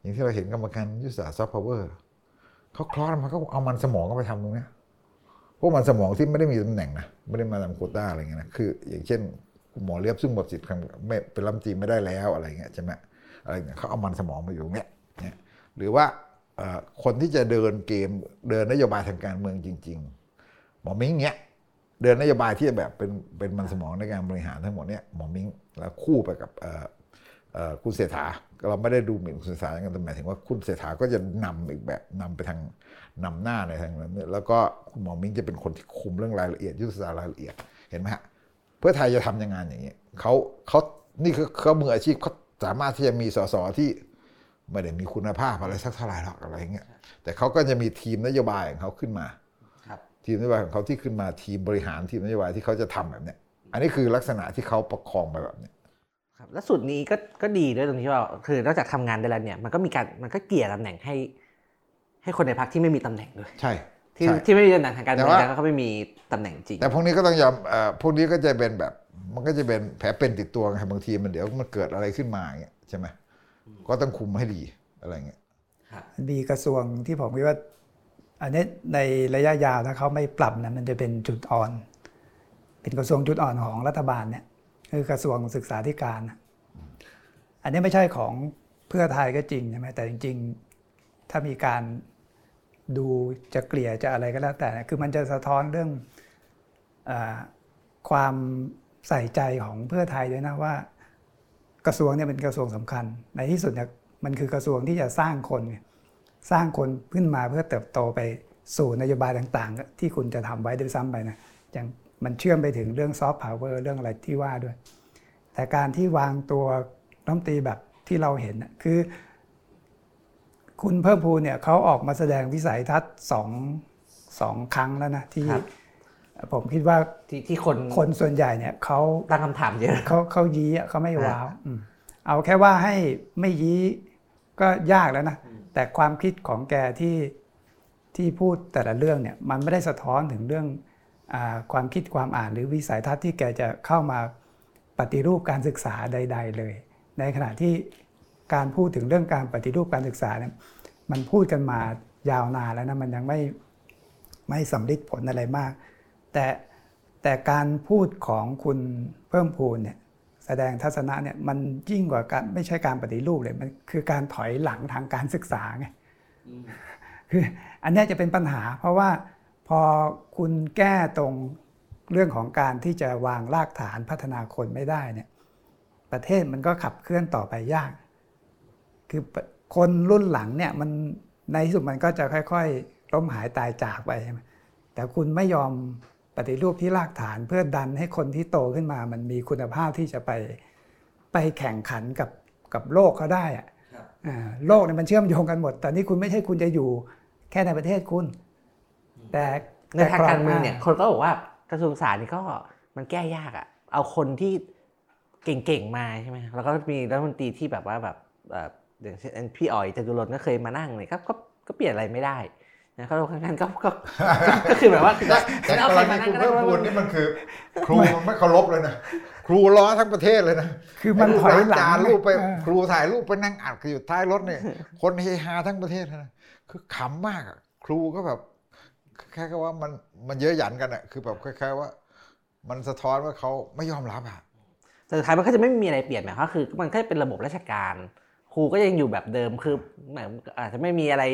อย่างที่เราเห็นกรรมการยุทธศาสตร์ซอฟต์พาวเวอร์เขา cross ออกมาก็เอามันสมองก็ไปทำตรงเนี้ยพวกมันสมองที่ไม่ได้มีตำแหน่งนะไม่ได้มาตามโควต้าอะไรเงี้ยนะคือ อย่างเช่นคุณหมอเลียบซึ่งหมดสิทธิ์ทางไม่เป็นรัฐมนตรีไม่ได้แล้วอะไรเงี้ยใช่ไหม อะไรเงี้ยเขาเอามันสมองมาอยู่เนี้ยเนี่ยหรือว่าคนที่จะเดินเกมเดินนโยบายทางการเมืองจริง ๆ หมอมิ้งเนี้ยเดินนโยบายที่แบบเป็นเป็นมันสมองในการบริหารทั้งหมดเนี่ยหมอมิ้งแล้วคู่ไปกับคุณเศรษฐาเราไม่ได้ดูหมิ่นคุณเศรษฐาอย่างนั้นแต่หมายถึงว่าคุณเศรษฐาก็จะนำอีกแบบนำไปทางนำหน้าในทางนั้นเนี่ยแล้วก็คุณหมอมิ้งจะเป็นคนที่คุมเรื่องรายละเอียดยุทธศาสตร์รายละเอียดเห็นไหมฮะเพื่อไทยจะทำยังไงอย่างนี้เขาเขานี่คือเขามืออาชีพเขา สามารถที่จะมีสสที่ไม่ได้มีคุณภาพอะไรสักเท่าไหร่หรอกอะไรอย่างเงี้ยแต่เขาก็จะมีทีมนโยบายของเขาขึ้นมาครับทีมนโยบายของเขาที่ขึ้นมาทีมบริหารทีมนโยบายที่เขาจะทำแบบเนี้ยอันนี้คือลักษณะที่เขาประคองไปแบบเนี้ยครับแล้วสูตรนี้ก็ก็ดีด้วยตรงที่ว่าคือนอกจากทำงานได้แล้วเนี่ยมันก็มีการมันก็เกลี่ยตำแหน่งให้ ให้คนในพรรคที่ไม่มีตำแหน่งด้วยใช่ ที่ใช่ที่ไม่มีตำแหน่งทางการเมืองแต่ว่าแต่ก็ไม่มีตำแหน่งจริง แต่พวกนี้ก็ต้องยอมเอ่อพวกนี้ก็จะเป็นแบบ มันก็จะเป็นแผลเป็นติดตัวไงบางทีมันเดี๋ยวมันเกิดอะไรขึ้นมาอย่างเงี้ยใช่ไหมก็ต้องคุมให้ดีอะไรเงี้ยมีกระทรวงที่ผมคิดว่า อันนี้ในระยะยาวถ้าเขาไม่ปรับนะมันจะเป็นจุดอ่อน เป็นกระทรวงจุดอ่อนของรัฐบาลเนี่ยคือกระทรวงศึกษาธิการนะอันนี้ไม่ใช่ของเพื่อไทยก็จริงใช่ไหมแต่จริง ๆ ถ้ามีการ ดูจะเกลี่ยจะอะไรก็แล้วแต่ คือมันจะสะท้อนเรื่องอความใส่ใจของเพื่อไทยด้วยนะว่า กระทรวงเนี่ยเป็นกระทรวงสำคัญ ในที่สุดเนี่ยมันคือกระทรวงที่จะสร้างคนสร้างคนขึ้นมาเพื่อเติบโตไปสู่นโยบายต่างๆ ที่คุณจะทำไว้ด้วยซ้ำไปนะอย่างมันเชื่อมไปถึงเรื่องซอฟต์พาวเวอร์เรื่องอะไรที่ว่าด้วย แต่การที่วางตัวรัฐมนตรีแบบที่เราเห็นคือ คุณเพิ่มพูนเนี่ยเขาออกมาแสดงวิสัยทัศน์สองสองครั้งแล้วนะที่ครับผมคิดว่าที่ที่คนคนส่วนใหญ่เนี่ยเขาตั้งคำถามเยอะเขาเขายี้อะเขาไม่ว้าวอืมเอาแค่ว่าให้ไม่ยี้ก็ยากแล้วนะแต่ความคิดของแกที่ที่พูดแต่ละเรื่องเนี่ยมันไม่ได้สะท้อนถึงเรื่องอาความคิดความอ่านหรือวิสัยทัศน์ที่แกจะเข้ามาปฏิรูปการศึกษาใด ๆ เลย ในขณะที่ การพูดถึงเรื่องการปฏิรูปการศึกษาเนี่ยมันพูดกันมายาวนานแล้วนะมันยังไม่ไม่สำลิดผลอะไรมาก แต่แต่การพูดของคุณเพิ่มพูนเนี่ยแสดงทัศนะเนี่ยมันยิ่งกว่าการไม่ใช่การปฏิรูปเลยมันคือการถอยหลังทางการศึกษาไงคืออันเนี้ยจะเป็นปัญหา เพราะว่าพอคุณแก้ตรงเรื่องของการที่จะวางรากฐานพัฒนาคนไม่ได้เนี่ยประเทศมันก็ขับเคลื่อนต่อไปยาก คือคนรุ่นหลังเนี่ยมันในที่สุดมันก็จะค่อยๆล้มหายตายจากไปใช่ไหมแต่คุณไม่ยอมปฏิรูปที่รากฐานเพื่อดันให้คนที่โตขึ้นมา มันมีคุณภาพที่จะไปไปแข่งขันกับกับโลกเขาได้อะอ่าโลกเนี่ยมันเชื่อมโยงกันหมด แต่นี่คุณไม่ใช่คุณจะอยู่แค่ในประเทศคุณ แต่ในทางการเมืองเนี่ยคนก็บอกว่ากระทรวงศึกษานี่ก็มันแก้ยากอะเอาคนที่เก่งๆมาใช่ไหมแล้วก็มีรัฐมนตรีที่แบบว่าแบบเอ่ออย่างเช่นพี่อ๋อยจตุรนต์ก็เคยมานั่งเนี่ยครับก็ก็เปลี่ยนอะไรไม่ได้นะก็งั้นก็ก็ก็คือแบบว่าก็แต่กเอารใครณีมานั่คุงณก็เพิ่มได้พูนนี่มันคือ ครูมันไม่เคารพเลยนะครูล้อทั้งประเทศเลยนะคือมันถอยหลังจานรูปไปเออครูถ่ายรูปไปนั่งอัดกันอยู่ท้ายรถเนี่ย คนเฮฮาทั้งประเทศนะคือขำมากอะครูก็แบบแค่ว่ามันมันเยอะหยันกันอะคือแบบคล้ายๆว่า มันสะท้อนว่าเขาไม่ยอมรับอะแต่สุดท้ายมันก็จะไม่มีอะไรเปลี่ยนหมายความว่าคือ มันก็เป็นระบบราชการ ครูก็ยังอยู่แบบเดิมคือเหมือนอาจจะไม่มีอะไร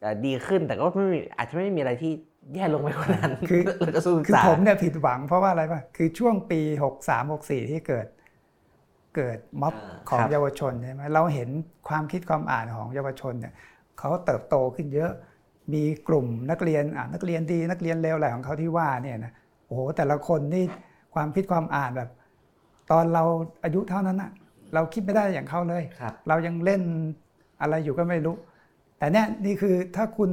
เอ่อดีขึ้นแต่ก็ไม่มีอาจจะไม่มีอะไรที่แย่ลงไปกว่านั้นคือแล้วก็สู้ศึกคือษาผมเนี่ยผิดหวังเพราะว่าอะไรป่ะคือช่วงปี 63 64 ที่เกิด เกิดม็อบของเยาวชนใช่ไหมเราเห็นความคิดความอ่านของเยาวชนเนี่ยเขาเติบโตขึ้นเยอะมีกลุ่มนักเรียนอ่านักเรียนดีนักเรียนเลวอะไรของเขาที่ว่าเนี่ยนะโอ้โหแต่ละคนนี่ความคิดความอ่านแบบ ตอนเราอายุเท่านั้นอะ เราคิดไม่ได้อย่างเขาเลยครับเรายังเล่นอะไรอยู่ก็ไม่รู้ แต่เนี่ยนี่คือถ้าคุณ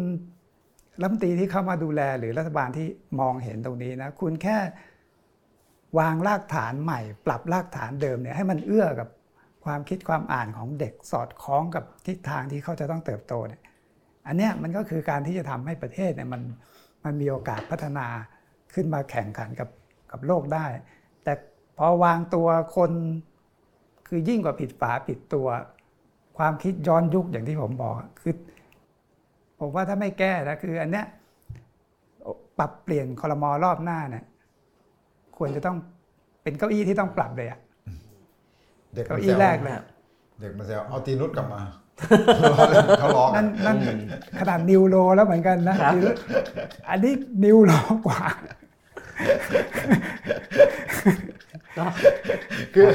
รัฐมนตรีที่เข้ามาดูแลหรือรัฐบาลที่มองเห็นตรงนี้นะคุณแค่วางรากฐานใหม่ ปรับรากฐานเดิมเนี่ยให้มันเอื้อกับความคิดความอ่านของเด็กสอดคล้องกับทิศทางที่เขาจะต้องเติบโตเนี่ยอันเนี้ยมันก็คือการที่จะทำให้ประเทศเนี่ยมันมันมีโอกาสพัฒนาขึ้นมาแข่งขันกับกับโลกได้ แต่พอวางตัวคน คือยิ่งกว่าผิดฝาผิดตัว ความคิดย้อนยุคอย่างที่ผมบอกอะคือผมว่าถ้าไม่แก้นะคืออันเนี้ยปรับเปลี่ยนคอรมอรอบหน้าเนี่ยควรจะต้องเป็นเก้าอี้ที่ต้องปรับเลยอะเด็กเก้ามันอี้แซวแรกเลยเด็กมาแซวเอาตีนุชกลับมาเขาร้องกันั่นนนั่นขนาดนิวโรแล้วเหมือนกันนะคืออันนี้นิวโรกว่าคือ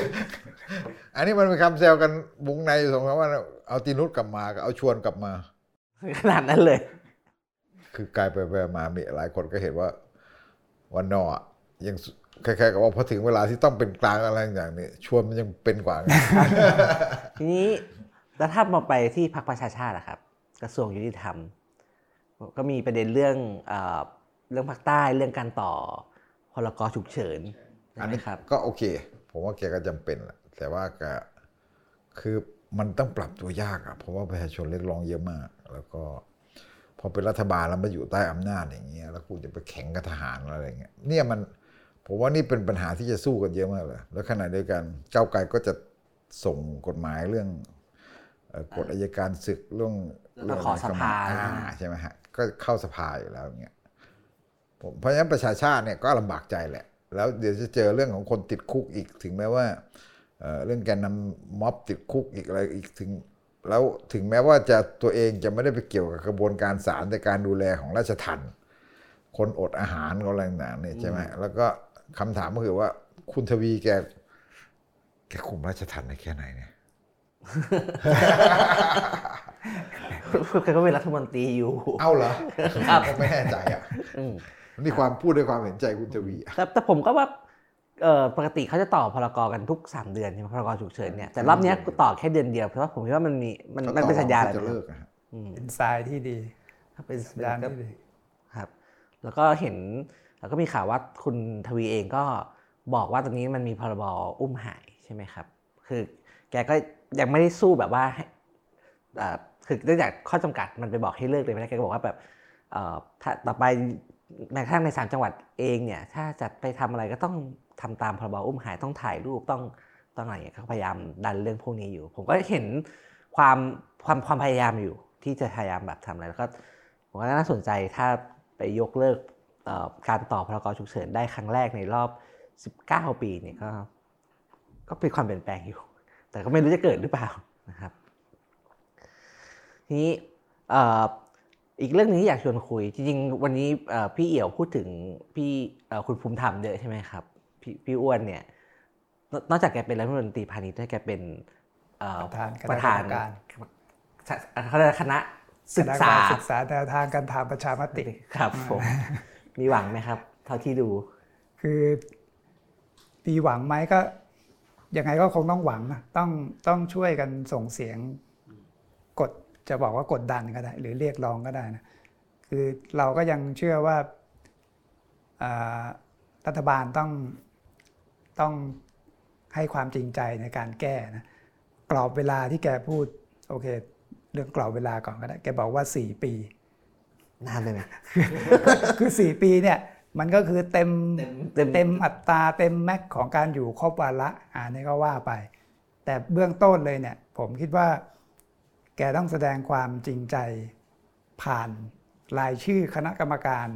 อันนี้มันเป็นคำแซวกันวงในอยู่สองคำว่าเอาตีนุชกลับมากับเอาชวนกลับมา ขนาดนั้นเลย คือกลายไปไปมามีหลายคนก็เห็นว่า วันนออะยังสุคล้ายๆกับว่าพอถึงเวลาที่ต้องเป็นกลางอะไรอย่างนี้ชวนมันยังเป็นกว่าไงทีนี้แล้วถ้ามาไปที่พรรคประชาชาติอะครับ กระทรวงยุติธรรม ก็มีประเด็นเรื่องเอ่อเรื่องภาคใต้เรื่องการต่อพรกฉุกเฉินใช่อันไหมนี้ครับ ก็โอเค ผมว่าแกก็จำเป็นแหละ แต่ว่าก็คือมันต้องปรับตัวยากอะเพราะว่าประชาชนเรียกร้องเยอะมาก แล้วก็พอเป็นรัฐบาลแล้วมาอยู่ใต้อำนาจอย่างเงี้ยแล้วคุณจะไปแข่งกับทหารอะไรอย่างเงี้ยเนี่ยมันผมว่านี่เป็นปัญหาที่จะสู้กันเยอะมากเลย แล้วขณะเดียวกันก้าวไกลก็จะส่งกฎหมายเรื่องเอ่อกฎอายการศึกเรื่องแล้วก็ขอสภาอ่ใช่ไหมฮะก็เข้าสภาอยู่แล้วอย่างเงี้ยผมเพราะฉะนั้นประชาชาติเนี่ยก็ลำบากใจแหละ แล้วเดี๋ยวจะเจอเรื่องของคนติดคุกอีกถึงแม้ว่า เอ่อเรื่องแกนนำม็อบติดคุกอีกอะไรอีกถึง แล้วถึงแม้ว่าจะตัวเองจะไม่ได้ไปเกี่ยวกับกระบวนการศาลในการดูแลของราชทัณฑ์คนอดอาหารก็อะไรต่างๆเนี่ยใช่ไหมแล้วก็คำถามก็คือว่าคุณทวีแก แกคุมราชทัณฑ์ได้แค่ไหนเนี่ยแกก็เป็นรัฐมนตรีอยู่ เอ้าเหรอครับผมไม่แน่ใจอะอืมนี่ความพูดด้วยความเห็นใจคุณทวีอะแต่แต่ผมก็ว่าเอ่อ ปกติเขาจะต่อพรกกันทุก 3 เดือนใช่ไหมพรกฉุกเฉินเนี่ยแต่รอบเนี้ยต่อแค่เดือนเดียวเพราะว่าผมคิดว่ามันมีมันมันเป็นสัญญาณเขาอะไรจะไหมเลิกอะฮะอืมเป็นทรายที่ดีเป็นสัญญาณก็ที่ดีครับ แล้วก็เห็นแล้วก็มีข่าวว่าคุณทวีเองก็บอกว่าตอนนี้มันมีพรบอุ้มหายใช่ไหมครับ คือแกก็ยังไม่ได้สู้แบบว่าให้อ่าคือเนื่องจากข้อจำกัดมันไปบอกให้เลิกเลยไม่ได้แกก็บอกว่าแบบเอ่อถ้าต่อไปแม้กระทั่งในสามจังหวัดเองเนี่ย ถ้าจะไปทำอะไรก็ต้อง ทำตามพรบอุ้มหายต้องถ่ายรูปต้องต้องอะไรอย่างเงี้ยเขาพยายามดันเรื่องพวกนี้อยู่ ผมก็เห็นความความความพยายามอยู่ที่จะพยายามแบบทำอะไรแล้วก็ผมว่าน่าสนใจถ้าไปยกเลิกการต่อพรกฉุกเฉินได้ครั้งแรกในรอบ 19 ปีเนี่ยก็ก็เป็นความเปลี่ยนแปลงอยู่ แต่ก็ไม่รู้จะเกิดหรือเปล่านะครับ ทีนี้อีกเรื่องหนึงที่อยากชวนคุย จริงๆ วันนี้พี่เอี่ยวพูดถึงพี่คุณภูมิธรรมเยอะใช่ไหมครับ พี่พี่อ้วนเนี่ยนนอกจากแกเป็นรัฐมนตรีพาณิชย์แล้วแกเป็นเอ่อประธานคณะประธานเขาเรียกอะไรคณะศึกษาคณะศึกษาแนวทางการทำประชามติครับผมมีหวังไหมครับ เท่าที่ดู คือมีหวังไหมก็ยังไงก็คงต้องหวังนะต้องต้องช่วยกันส่งเสียงกดจะบอกว่ากดดันก็ได้ หรือเรียกร้องก็ได้นะคือเราก็ยังเชื่อว่าอ่ารัฐบาลต้อง ต้องให้ความจริงใจในการแก้นะกรอบเวลาที่แกพูดโอเค เรื่องกรอบเวลาก่อนก็ได้แกบอกว่า 4 ปีนานไปไหมคือสี่ปีเนี่ยมันก็คือเต็มเต็มเต็มเต็มอัตราเต็มแม็กของการอยู่ครบวาระอ่านี่ก็ว่าไป แต่เบื้องต้นเลยเนี่ย ผมคิดว่า แกต้องแสดงความจริงใจผ่านรายชื่อคณะกรรมการ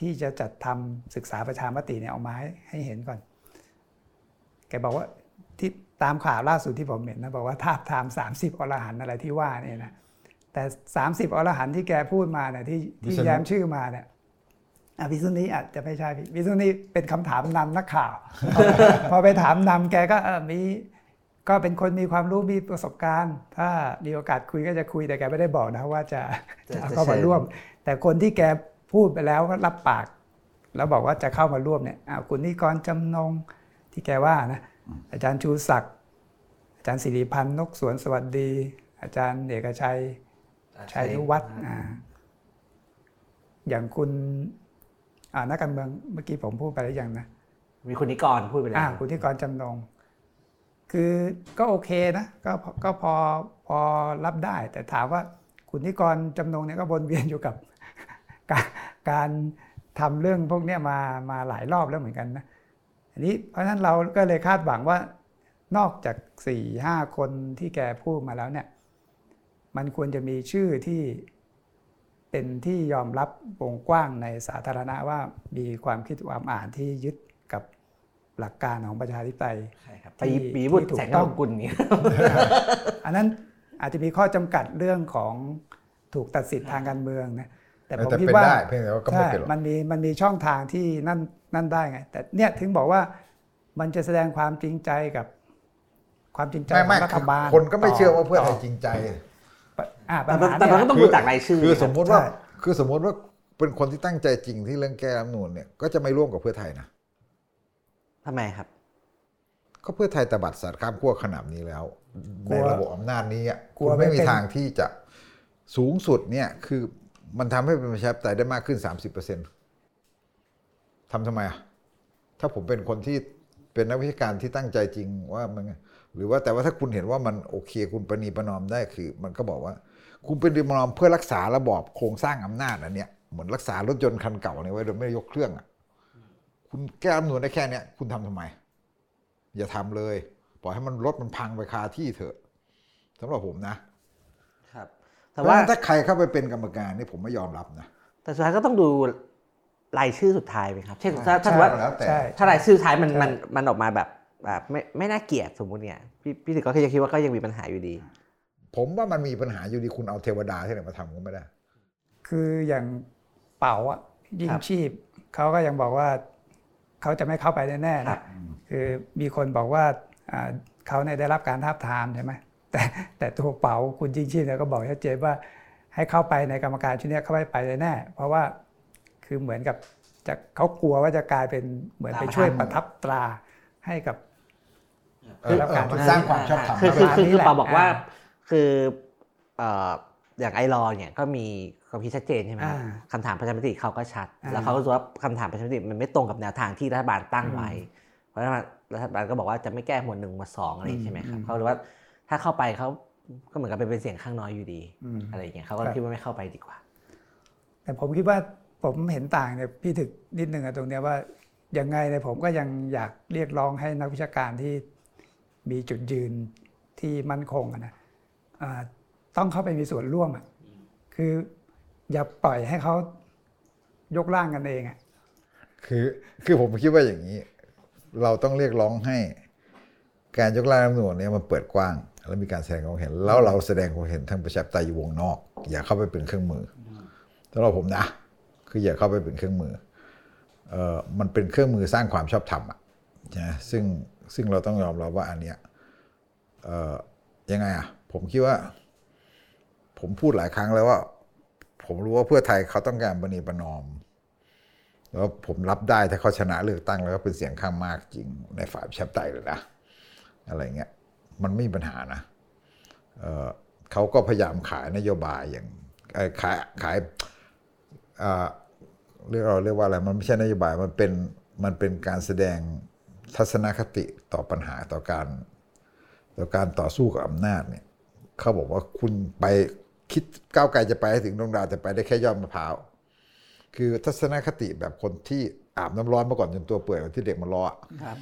ที่จะจัดทำศึกษาประชามติเนี่ยเอามาให้ให้เห็นก่อน แกบอกว่าที่ตามข่าวล่าสุดที่ผมเห็นนะบอกว่าทาบทาม 30 อรหันต์อะไรที่ว่าเนี่ยนะแต่ 30 อรหันต์ที่แกพูดมาเนี่ยที่ที่วิษณุแย้มชื่อมาเนี่ยอะวิสุนีอาจจะไม่ใช่พี่วิสุนีเป็นคำถามนำนักข่าว พอไปถามนำแกก็เออมีก็เป็นคนมีความรู้มีประสบการณ์ ถ้ามีโอกาสคุยก็จะคุยแต่แกไม่ได้บอกนะว่าจะจะจะจะเข้ามาเชิญร่วม แต่คนที่แกพูดไปแล้วก็รับปาก แล้วบอกว่าจะเข้ามาร่วมเนี่ยอ้าวคุณนิกรจำนง ที่แกว่านะอาจารย์ชูศักดิ์อาจารย์สิริพันธ์นกสวนสวัสดี อาจารย์เอกชัยชัยนุวัฒน์อ่าอย่างคุณอ่านักการเมืองเมื่อกี้ผมพูดไปแล้วยังนะมีคุณนิกรพูดไปแล้อ่าวคุณที่กรจำนงคือก็โอเคนะก็พอก็พอพอรับได้ แต่ถามว่าคุณนิกรจำนงเนี่ยก็วนเวียนอยู่กับการการทำเรื่องพวกเนี้ยมามาหลายรอบแล้วเหมือนกันนะ อันนี้เพราะฉะนั้นเราก็เลยคาดหวังว่านอกจากสี่ห้าคนที่แกพูดมาแล้วเนี่ย มันควรจะมีชื่อที่เป็นที่ยอมรับวงกว้างในสาธารณะว่ามีความคิดความอ่านที่ยึดกับหลักการของประชาธิปไตยใช่ครับที่ปีปีบุตรที่ถูกแสงต้กองกุลเนี่ยอันนั้นอาจจะมีข้อจำกัดเรื่องของถูกตัดสิทธิ์ทางการเมืองนะ แต่ผมแต่คิดเป็นว่าได้เพียงแต่ว่าก็ไม่ใช่เป็นหรอกมันมีมันมีช่องทางที่นั่นนั่นได้ไง แต่เนี่ยถึงบอกว่ามันจะแสดงความจริงใจกับความจริงใจไม่ขอไม่งรัฐบาลคนก็ไม่เชื่อว่าเพื่อไทยต่จริงใจอ่าปัแต่ญหาแต่เนี่ยมันก็ต้องดูจากรายชื่อคือนะสมมุติว่าใช่คือสมมุติว่าเป็นคนที่ตั้งใจจริงที่เรื่องแก้รัฐธรรมนูนเนี่ยก็จะไม่ร่วมกับเพื่อไทยนะทำไมครับ ก็เพื่อไทยตบัดสัตว์ข้ามขั้วขนาดนี้แล้วกลัในวระบบอำนาจนี้อะกลัวคุณไม่ไม่มีเป็นทางที่จะสูงสุดเนี่ยคือ มันทำให้เป็นประชาธิปไตยได้มากขึ้น 30%ทำทำไมอะ ถ้าผมเป็นคนที่เป็นนักวิชาการที่ตั้งใจจริงว่ามันหรือว่าแต่ว่าถ้าคุณเห็นว่ามันโอเค คุณประนีประนอมได้คือ มันก็บอกว่า คุณประนีประนอมเพื่อรักษาระบอบโครงสร้างอำนาจอันเนี้ยเหมือนรักษารถยนต์คันเก่าเนี่ยไว้โดยไม่ยกเครื่องอะคุณแก้รัฐมนูนได้แค่เนี้ยคุณทำทำไม อย่าทำเลย ปล่อยให้มันรถมันพังไปคาที่เถอะสำหรับผมนะ แต่เพราะว่าฉะนั้นถ้าใครเข้าไปเป็นกรรมการนี่ผมไม่ยอมรับนะแต่สุดท้ายก็ต้องดูรายชื่อสุดท้ายไหมครับ เช่นถ้าถ้าสมมติว่าแล้วแต่ใช่ถ้ารายชื่อสุดท้ายมันใช่มันมันออกมาแบบแบบไม่ไม่น่าเกลียดสมมุติเนี่ยพี่พี่ถึกก็ยังคิดว่าก็ยังมีปัญหาอยู่ดี ผมว่ามันมีปัญหาอยู่ดีคุณเอาเทวดาที่ไหนมาทำก็ไม่ได้ คืออย่างเป๋าอะยิ่งครับชีพเขาก็ยังบอกว่าเขาจะไม่เข้าไปแน่ๆครันะบคือมีคนบอกว่าอ่าเขาเนี่ยได้รับการท้าบทามใช่ไหม แต่แต่ตัวเป๋าคุณยิ่งชีพเนี่ยก็บอกชัดเจนว่าให้เข้าไปในกรรมการชุดเนี้ยเข้าไปไปแน่ๆเพราะว่าคือเหมือนกับจะเขากลัวว่าจะกลายเป็นเหมือนไปช่วยประทับตราให้กับเออแล้วเอการอมันสร้างความชอบธรรมคือคือประมาณคือนี้คือแหละปาบอกว่าอ่าคือเอ่ออย่างไอรอเนี่ยก็มีความคิดชัดเจนใช่ไหมครับอ่าคำถามประชามติเขาก็ชัดอ่าแล้วเขาก็รู้ว่าคำถามประชามติมันไม่ตรงกับแนวทางที่รัฐบาลตั้งไว้ เพราะฉะนั้นรัฐบาลก็บอกว่าจะไม่แก้หมวดหนึ่งหมวดสองอะไรอย่างงี้ใช่ไหมครับอืมเขารู้ว่า ถ้าเข้าไปเขาก็เหมือนกับเป็นเสียงข้างน้อยอยู่ดีอืมอะไรอย่างเงี้ยเขาก็ครับคิดว่าไม่เข้าไปดีกว่า แต่ผมคิดว่าผมเห็นต่างเนี่ยพี่ถึกนิดนึงอะตรงเนี้ยว่ายังไงเนี่ยผมก็ยังอยากเรียกร้องให้นักวิชาการที่มีจุดยืนที่มั่นคงอะนะอ่าต้องเข้าไปมีส่วนร่วมอะคืออย่าปล่อยให้เขายกร่างกันเองอะคือคือผมคิดว่าอย่างนี้ เราต้องเรียกร้องให้ การยกร่างรัฐธรรมนูญเนี่ยมันเปิดกว้าง แล้วมีการแสดงความเห็น แล้วเราแสดงความเห็นทางประชาธิปไตยอยู่วงนอก อย่าเข้าไปเป็นเครื่องมือสำหรับผมนะ คืออย่าเข้าไปเป็นเครื่องมือเออมันเป็นเครื่องมือสร้างความชอบธรรมอะนะซึ่งซึ่งเราต้องยอมรับว่าอันเนี้ยเออยังไงอะผมคิดว่า ผมพูดหลายครั้งแล้วว่า ผมรู้ว่าเพื่อไทยเขาต้องการประนีประนอมแล้วผมรับได้ถ้าเขาชนะเลือกตั้งแล้วก็เป็นเสียงข้างมากจริงในฝ่ายประชาธิปไตยเลยนะอะไรเงี้ย มันไม่มีปัญหานะเเขาก็พยายามขายนโยบายอย่างขายขายเรียกเราเรียกว่าอะไรมันไม่ใช่นโยบายมันเป็นมันเป็นการแสดงทัศนคติต่อปัญหาต่อการต่อการต่อสู้กับอำนาจเนี่ยเขาบอกว่าคุณไปคิดก้าวไกลจะไปถึงดวงดาวแต่ไปได้แค่ยอดมะพร้าว คือทัศนคติแบบคนที่ อาบน้ำร้อนมาก่อนจนตัวเปื่อยเหมือนที่เด็กมันรออะครับ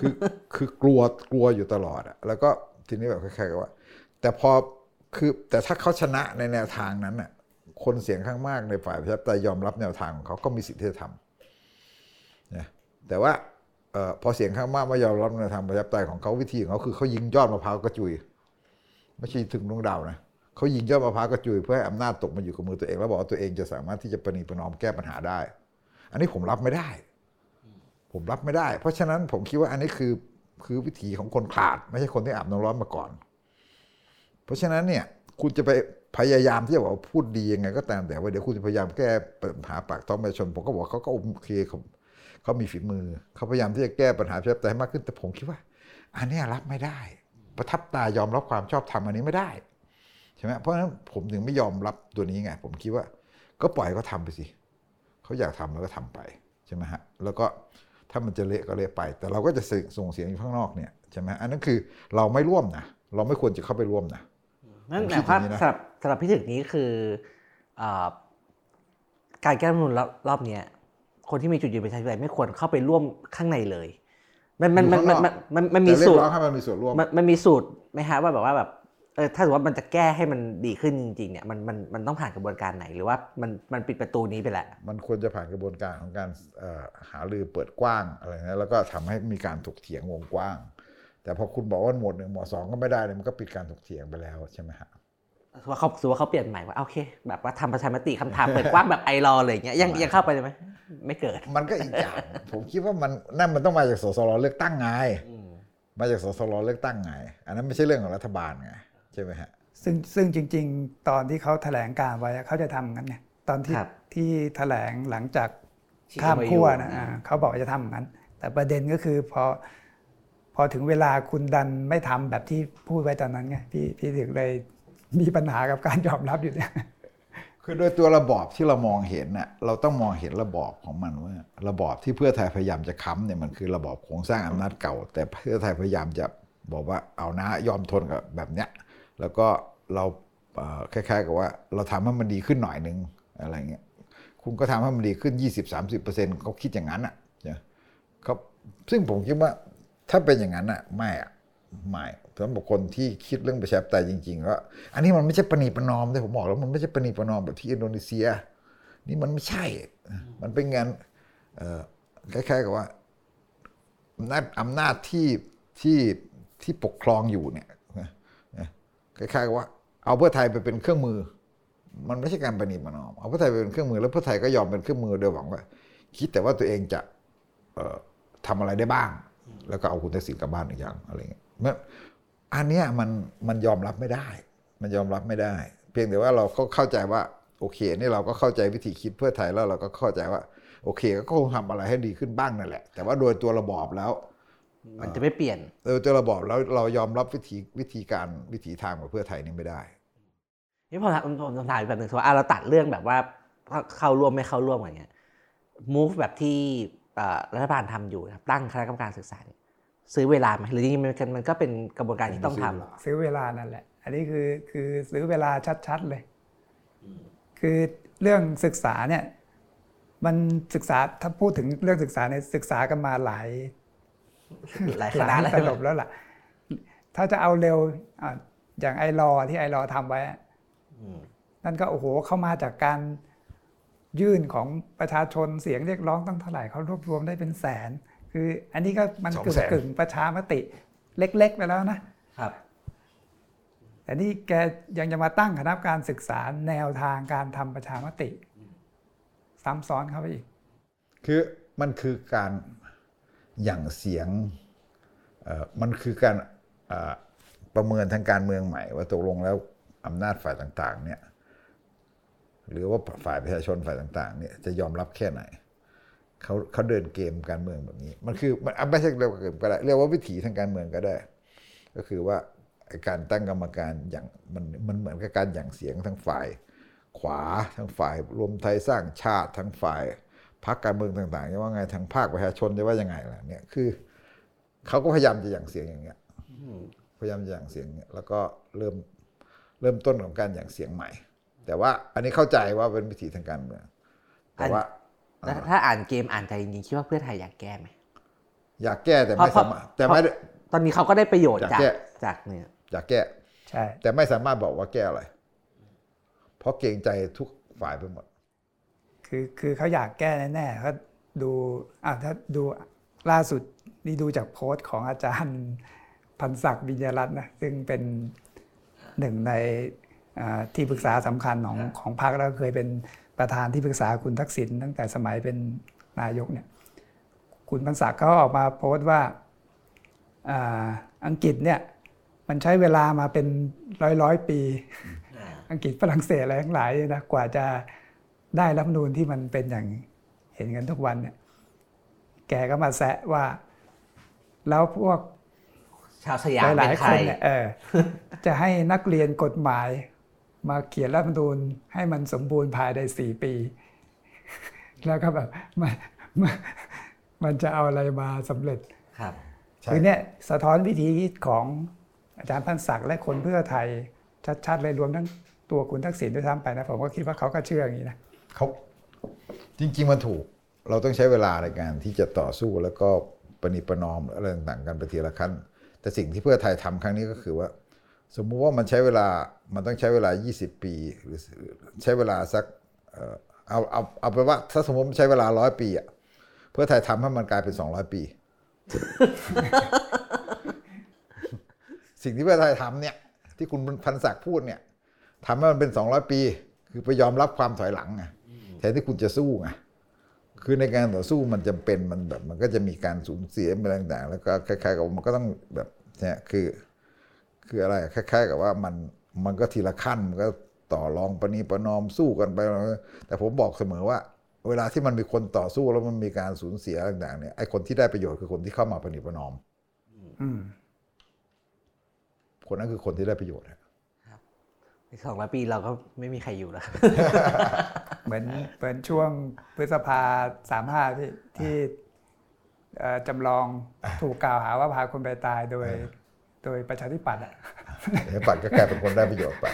คือคือกลัวกลัวอยู่ตลอดอะแล้วก็ทีนี้แบบคล้ายๆกับว่า แต่พอคือแต่ถ้าเขาชนะในแนวทางนั้นน่ะคนเสียงข้างมากในฝ่ายประชาธิปไตยยอมรับแนวทางของเขาก็มีสิทธิ์ที่จะทำนะแต่ว่าเออพอเสียงข้างมากไม่ยอมรับแนวทางประชาธิปไตยของเขาวิธีของเขาคือเขายิงยอดมะพร้าวกระจุย ไม่ใช่ถึงดวงดาวนะเขายิงยอดมะพร้าวกระจุยเพื่อให้อำนาจตกมาอยู่กับมือตัวเอง แล้วบอกว่าตัวเองจะสามารถที่จะประนีประนอมแก้ปัญหาได้ อันนี้ผมรับไม่ได้ ผมรับไม่ได้ เพราะฉะนั้นผมคิดว่าอันนี้คือคือวิถีของคนขาด ไม่ใช่คนที่อาบน้ำร้อนมาก่อน เพราะฉะนั้นเนี่ยคุณจะไปพยายามที่จะบอกว่าพูดดียังไงก็ตามแต่ว่าเดี๋ยวคุณจะพยายามแก้ปัญหาปากท้องประชาชน ผมก็บอกเขาก็โอเคเขาเขามีฝีมือ เขาพยายามที่จะแก้ปัญหาประชาธิปไตยมากขึ้นแต่ผมคิดว่า อันนี้รับไม่ได้ ประทับตายอมรับความชอบธรรมอันนี้ไม่ได้ใช่ไหมเพราะฉะนั้นผมถึงไม่ยอมรับตัวนี้ไง ผมคิดว่า ก็ปล่อยเขาทำไปสิ เขาอยากทำแล้วก็ทำไปใช่ไหมฮะแล้วก็ถ้ามันจะเละก็เละไป แต่เราก็จะส่งเสียงอยู่ข้างนอกเนี่ยใช่ไหมอันนั้นคือเราไม่ร่วมนะเราไม่ควรจะเข้าไปร่วมนะนั่นผมหคิมาดยอความย่างนี้นะสำหรับสำหรับพี่ถึกนี้คือเออการแก้รัฐธรรมนูลรอบรอบเนี้ยคนที่มีจุดยืนประชาธิปไตยไม่ควรเข้าไปร่วมข้างในเลย มันมันมันมันมันมันมันมีแต่เรียสูกตรร้องให้มันมีส่วนร่วมมันมันมีสูตรไหมฮะว่าแบบว่าแบบเออถ้าสมมติว่ามันจะแก้ให้มันดีขึ้นจริงๆเนี่ยมันมันมันต้องผ่านกระบวนการไหน หรือว่ามันมันปิดประตูนี้ไปแล้วมันควรจะผ่านกระบวนการของการเอ่อหารือเปิดกว้างอะไรนะแล้วก็ทำให้มีการถกเถียงวงกว้าง แต่พอคุณบอกว่าหมวดหนึ่งหมวดสองก็ไม่ได้เลยมันก็ปิดการถกเถียงไปแล้วใช่ไหมฮะว่าเขาสมมติว่าเขาเปลี่ยนใหม่ว่าโอเค แบบว่าทำประชามติคำถามเปิดกว้างแบบไอรอเลยอย่างเงี้ยยังยังเข้าไปเลยไหมไม่เกิด มันก็อีกอย่างผมคิดว่ามันนั่นมันต้องมาจากสสรเลือกตั้งไงมาจากสสรเลือกตั้งไง อันนั้นไม่ใช่เรื่องของรัฐบาลไง ใช่ไหมฮะซึ่งซึ่งจริง ๆ ตอนที่เขาแถลงการไว้อะเขาจะทำงั้นไงตอนที่ครับที่แถลงหลังจากที่ข้าม MOU ขั้วนะอ่าอ่าเขาบอกจะทำงั้น แต่ประเด็นก็คือพอพอถึงเวลาคุณดันไม่ทำแบบที่พูดไว้ตอนนั้นไงพี่พี่ถึงเลยมีปัญหากับการยอมรับอยู่เนี่ยคือโดยตัวระบอบที่เรามองเห็นน่ะเราต้องมองเห็นระบอบของมันว่า ระบอบที่เพื่อไทยพยายามจะค้ำเนี่ยมันคือระบอบโครงสร้างอำนาจเก่า แต่เพื่อไทยพยายามจะบอกว่าเอานะยอมทนกับแบบเนี้ย แล้วก็เราคล้ายๆกับว่าเราทำให้มันดีขึ้นหน่อยนึงอะไรเงี้ยคุณก็ทำให้มันดีขึ้น 20-30%เขาคิดอย่างนั้นอะนะเขาซึ่งผมคิดว่าถ้าเป็นอย่างนั้นอะไม่อะไม่สำหรับคนที่คิดเรื่องประชาธิปไตยจริงๆก็อันนี้มันไม่ใช่ประนีประนอมเลยผมบอกแล้วมันไม่ใช่ประนีประนอมแบบที่อินโดนีเซีย นี่มันไม่ใช่ มันเป็นงานคล้ายๆกับว่าอำนาจอำนาจที่ที่ที่ปกครองอยู่เนี่ย คล้ายๆกับว่า เอาเพื่อไทยไปเป็นเครื่องมือ มันไม่ใช่การประนีประนอมเอาเพื่อไทยไปเป็นเครื่องมือแล้วเพื่อไทยก็ยอมเป็นเครื่องมือโดยหวังว่า คิดแต่ว่าตัวเองจะเออทำอะไรได้บ้าง แล้วก็เอาคุณทักษิณกลับบ้านอีกอย่างอะไรเงี้ยมันอันเนี้ยมันมันยอมรับไม่ได้ มันยอมรับไม่ได้ เพียงแต่ว่าเราก็เข้าใจว่าโอเคนี่เราก็เข้าใจวิธีคิดเพื่อไทยแล้วเราก็เข้าใจว่า โอเค ก็คงทำอะไรให้ดีขึ้นบ้างนั่นแหละ แต่ว่าโดยตัวระบอบแล้ว มันจะไม่เปลี่ยนโดยตัวระบอบแล้วเรายอมรับวิธีวิธีการวิถีทางของเพื่อไทยนี่ไม่ได้นี่พอผมผมถามอีกแบบหนึ่งสมมติว่าอะเราตัดเรื่องแบบว่าเข้าร่วมไม่เข้าร่วมอะไรเงี้ย move แบบที่เอ่อรัฐบาลทำอยู่นะครับตั้งคณะกรรมการศึกษาเนี่ยซื้อเวลาไหมหรือจริงๆมันมันก็เป็นกระบวนการที่ต้องทำซื้อเวลานั่นแหละ อันนี้คือคือซื้อเวลาชัดๆเลย คือเรื่องศึกษาเนี่ย มันศึกษาถ้าพูดถึงเรื่องศึกษาเนี่ยศึกษากันมาหลาย หลายหคลาณะยแล้วตลบแล้วล่ะ ถ้าจะเอาเร็วอะอย่างไอรอที่ไอรอทำไว้อะอืมนั่นก็โอ้โหเข้ามาจากการยื่นของประชาชนเสียงเรียกร้องตั้งเท่าไหร่เขารวบรวมได้เป็นแสน คืออันนี้ก็มันสองกึ่งแสนกึ่งประชามติเล็ก ๆ ไปแล้วนะครับแต่นี่แกยังจะมาตั้งคณะกรรมการศึกษาแนวทางการทำประชามติ ซ้ำซ้อนเข้าไปอีก คือมันคือการ หยั่งเสียงมันคือการประเมินทางการเมืองใหม่ ว่าตกลงแล้วอำนาจฝ่ายต่าง ๆ เนี่ย หรือว่าฝ่ายประชาชนฝ่ายต่าง ๆ เนี่ยจะยอมรับแค่ไหนเขาเขาเดินเกมการเมืองแบบนี้ มันคือมันอะไม่ใช่เรียกว่าเกมก็ได้เรียกว่าวิถีทางการเมืองก็ได้ ก็คือว่าการตั้งกรรมการอย่างมันมันเหมือนกับการหยั่งเสียงทั้งฝ่าย ขวาทั้งฝ่ายรวมไทยสร้างชาติทั้งฝ่าย พรรคการเมืองต่างๆจะว่าไงทางภาคประชาชนจะว่ายังไงล่ะเนี่ยคือเขาก็พยายามจะหยั่งเสียงอย่างเงี้ยพยายามจะหยั่งเสียงเนี่ยแล้วก็เริ่มเริ่มต้นของการหยั่งเสียงใหม่ แต่ว่าอันนี้เข้าใจว่าเป็นวิธีทางการเมืองแต่ว่าแล้วถ้าอ่านเกมอ่านใจจริงๆคิดว่าเพื่อไทยอยากแก้ไหมอยากแก้แต่ไม่เพราะสามารถแต่ไม่ได้ตอนนี้เขาก็ได้ประโยชน์อยากจากแก้จากเนี่ยอยากแก้ใช่แต่ไม่สามารถบอกว่าแก้อะไร เพราะเกรงใจทุกฝ่ายไปหมด คือคือเขาอยากแก้แน่ๆเขาดูอะถ้าดูล่าสุดนี่ดูจากโพสต์ของอาจารย์พันศักดิ์วิญญารัตน์นะซึ่งเป็นหนึ่งในอ่าที่ปรึกษาสำคัญของของพรรคแล้วเคยเป็นประธานที่ปรึกษาคุณทักษิณตั้งแต่สมัยเป็นนายกเนี่ยคุณพันศักดิ์เขาออกมาโพสต์ว่าอ่าอังกฤษเนี่ยมันใช้เวลามาเป็นร้อยร้อยๆปี อังกฤษฝรั่งเศสอะไรทั้งหลายเนี่ยนะกว่าจะ ได้รัฐธรรมนูญที่มันเป็นอย่างเห็นกันทุกวันเนี่ยแกก็มาแซะว่า แล้วพวกชาวสยามหเป็ลายนๆใคครนเนี่ยเออจะให้นักเรียนกฎหมาย มาเขียนรัฐธรรมนูญให้มันสมบูรณ์ภายในสี่ปี แล้วก็แบบมันมันมันจะเอาอะไรมาสำเร็จครับใช่คือเนี่ยสะท้อนวิธีคิดของอาจารย์พันศักดิ์และคนเพื่อไทยชัดๆเลยรวมทั้งตัวคุณทักษิณด้วยซ้ำไปนะผมก็คิดว่าเขาก็เชื่ออย่างนี้นะ เขาจริง ๆ มันถูก เราต้องใช้เวลาในการที่จะต่อสู้แล้วก็ประนีประนอมอะไรต่างๆกันไปทีละขั้น แต่สิ่งที่เพื่อไทยทำครั้งนี้ก็คือว่า สมมุติว่ามันใช้เวลามันต้องใช้เวลา 20 ปีหรือใช้เวลาสักเอาเอาเอาไปว่า ถ้าสมมติมันใช้เวลาร้อยปีอะเพื่อไทยทำให้มันกลายเป็น 200 ปี สิ่งที่เพื่อไทยทำเนี่ย ที่คุณพันศักดิ์พูดเนี่ยทำให้มันเป็น 200 ปี คือไปยอมรับความถอยหลังไง แทนที่คุณจะสู้ไงคือในการต่อสู้มันจำเป็นมันแบบ มันก็จะมีการสูญเสียอะไรต่างๆ แล้วก็คล้ายๆกับว่ามันก็ต้องแบบเนี่ยคือ คืออะไรคล้าย ๆ กับว่ามันมันก็ทีละขั้นมันก็ต่อรองประนีประนอมสู้กันไป แต่ผมบอกเสมอว่า เวลาที่มันมีคนต่อสู้แล้วมันมีการสูญเสียต่างๆเนี่ยไอ้คนที่ได้ประโยชน์คือคนที่เข้ามาประนีประนอมอืมคนนั้นคือคนที่ได้ประโยชน์อะอีก สองร้อยปีเราก็ไม่มีใครอยู่แล้ว เหมือนเหมือนช่วงพฤษภาสามห้าที่ที่เอ่อจำลองถูกกล่าวหาว่าพาคนไปตายโดย โดยประชาธิปัตย์อะเดี๋ยวปัดก็กลายเป็นคนได้ประโยชน์ไป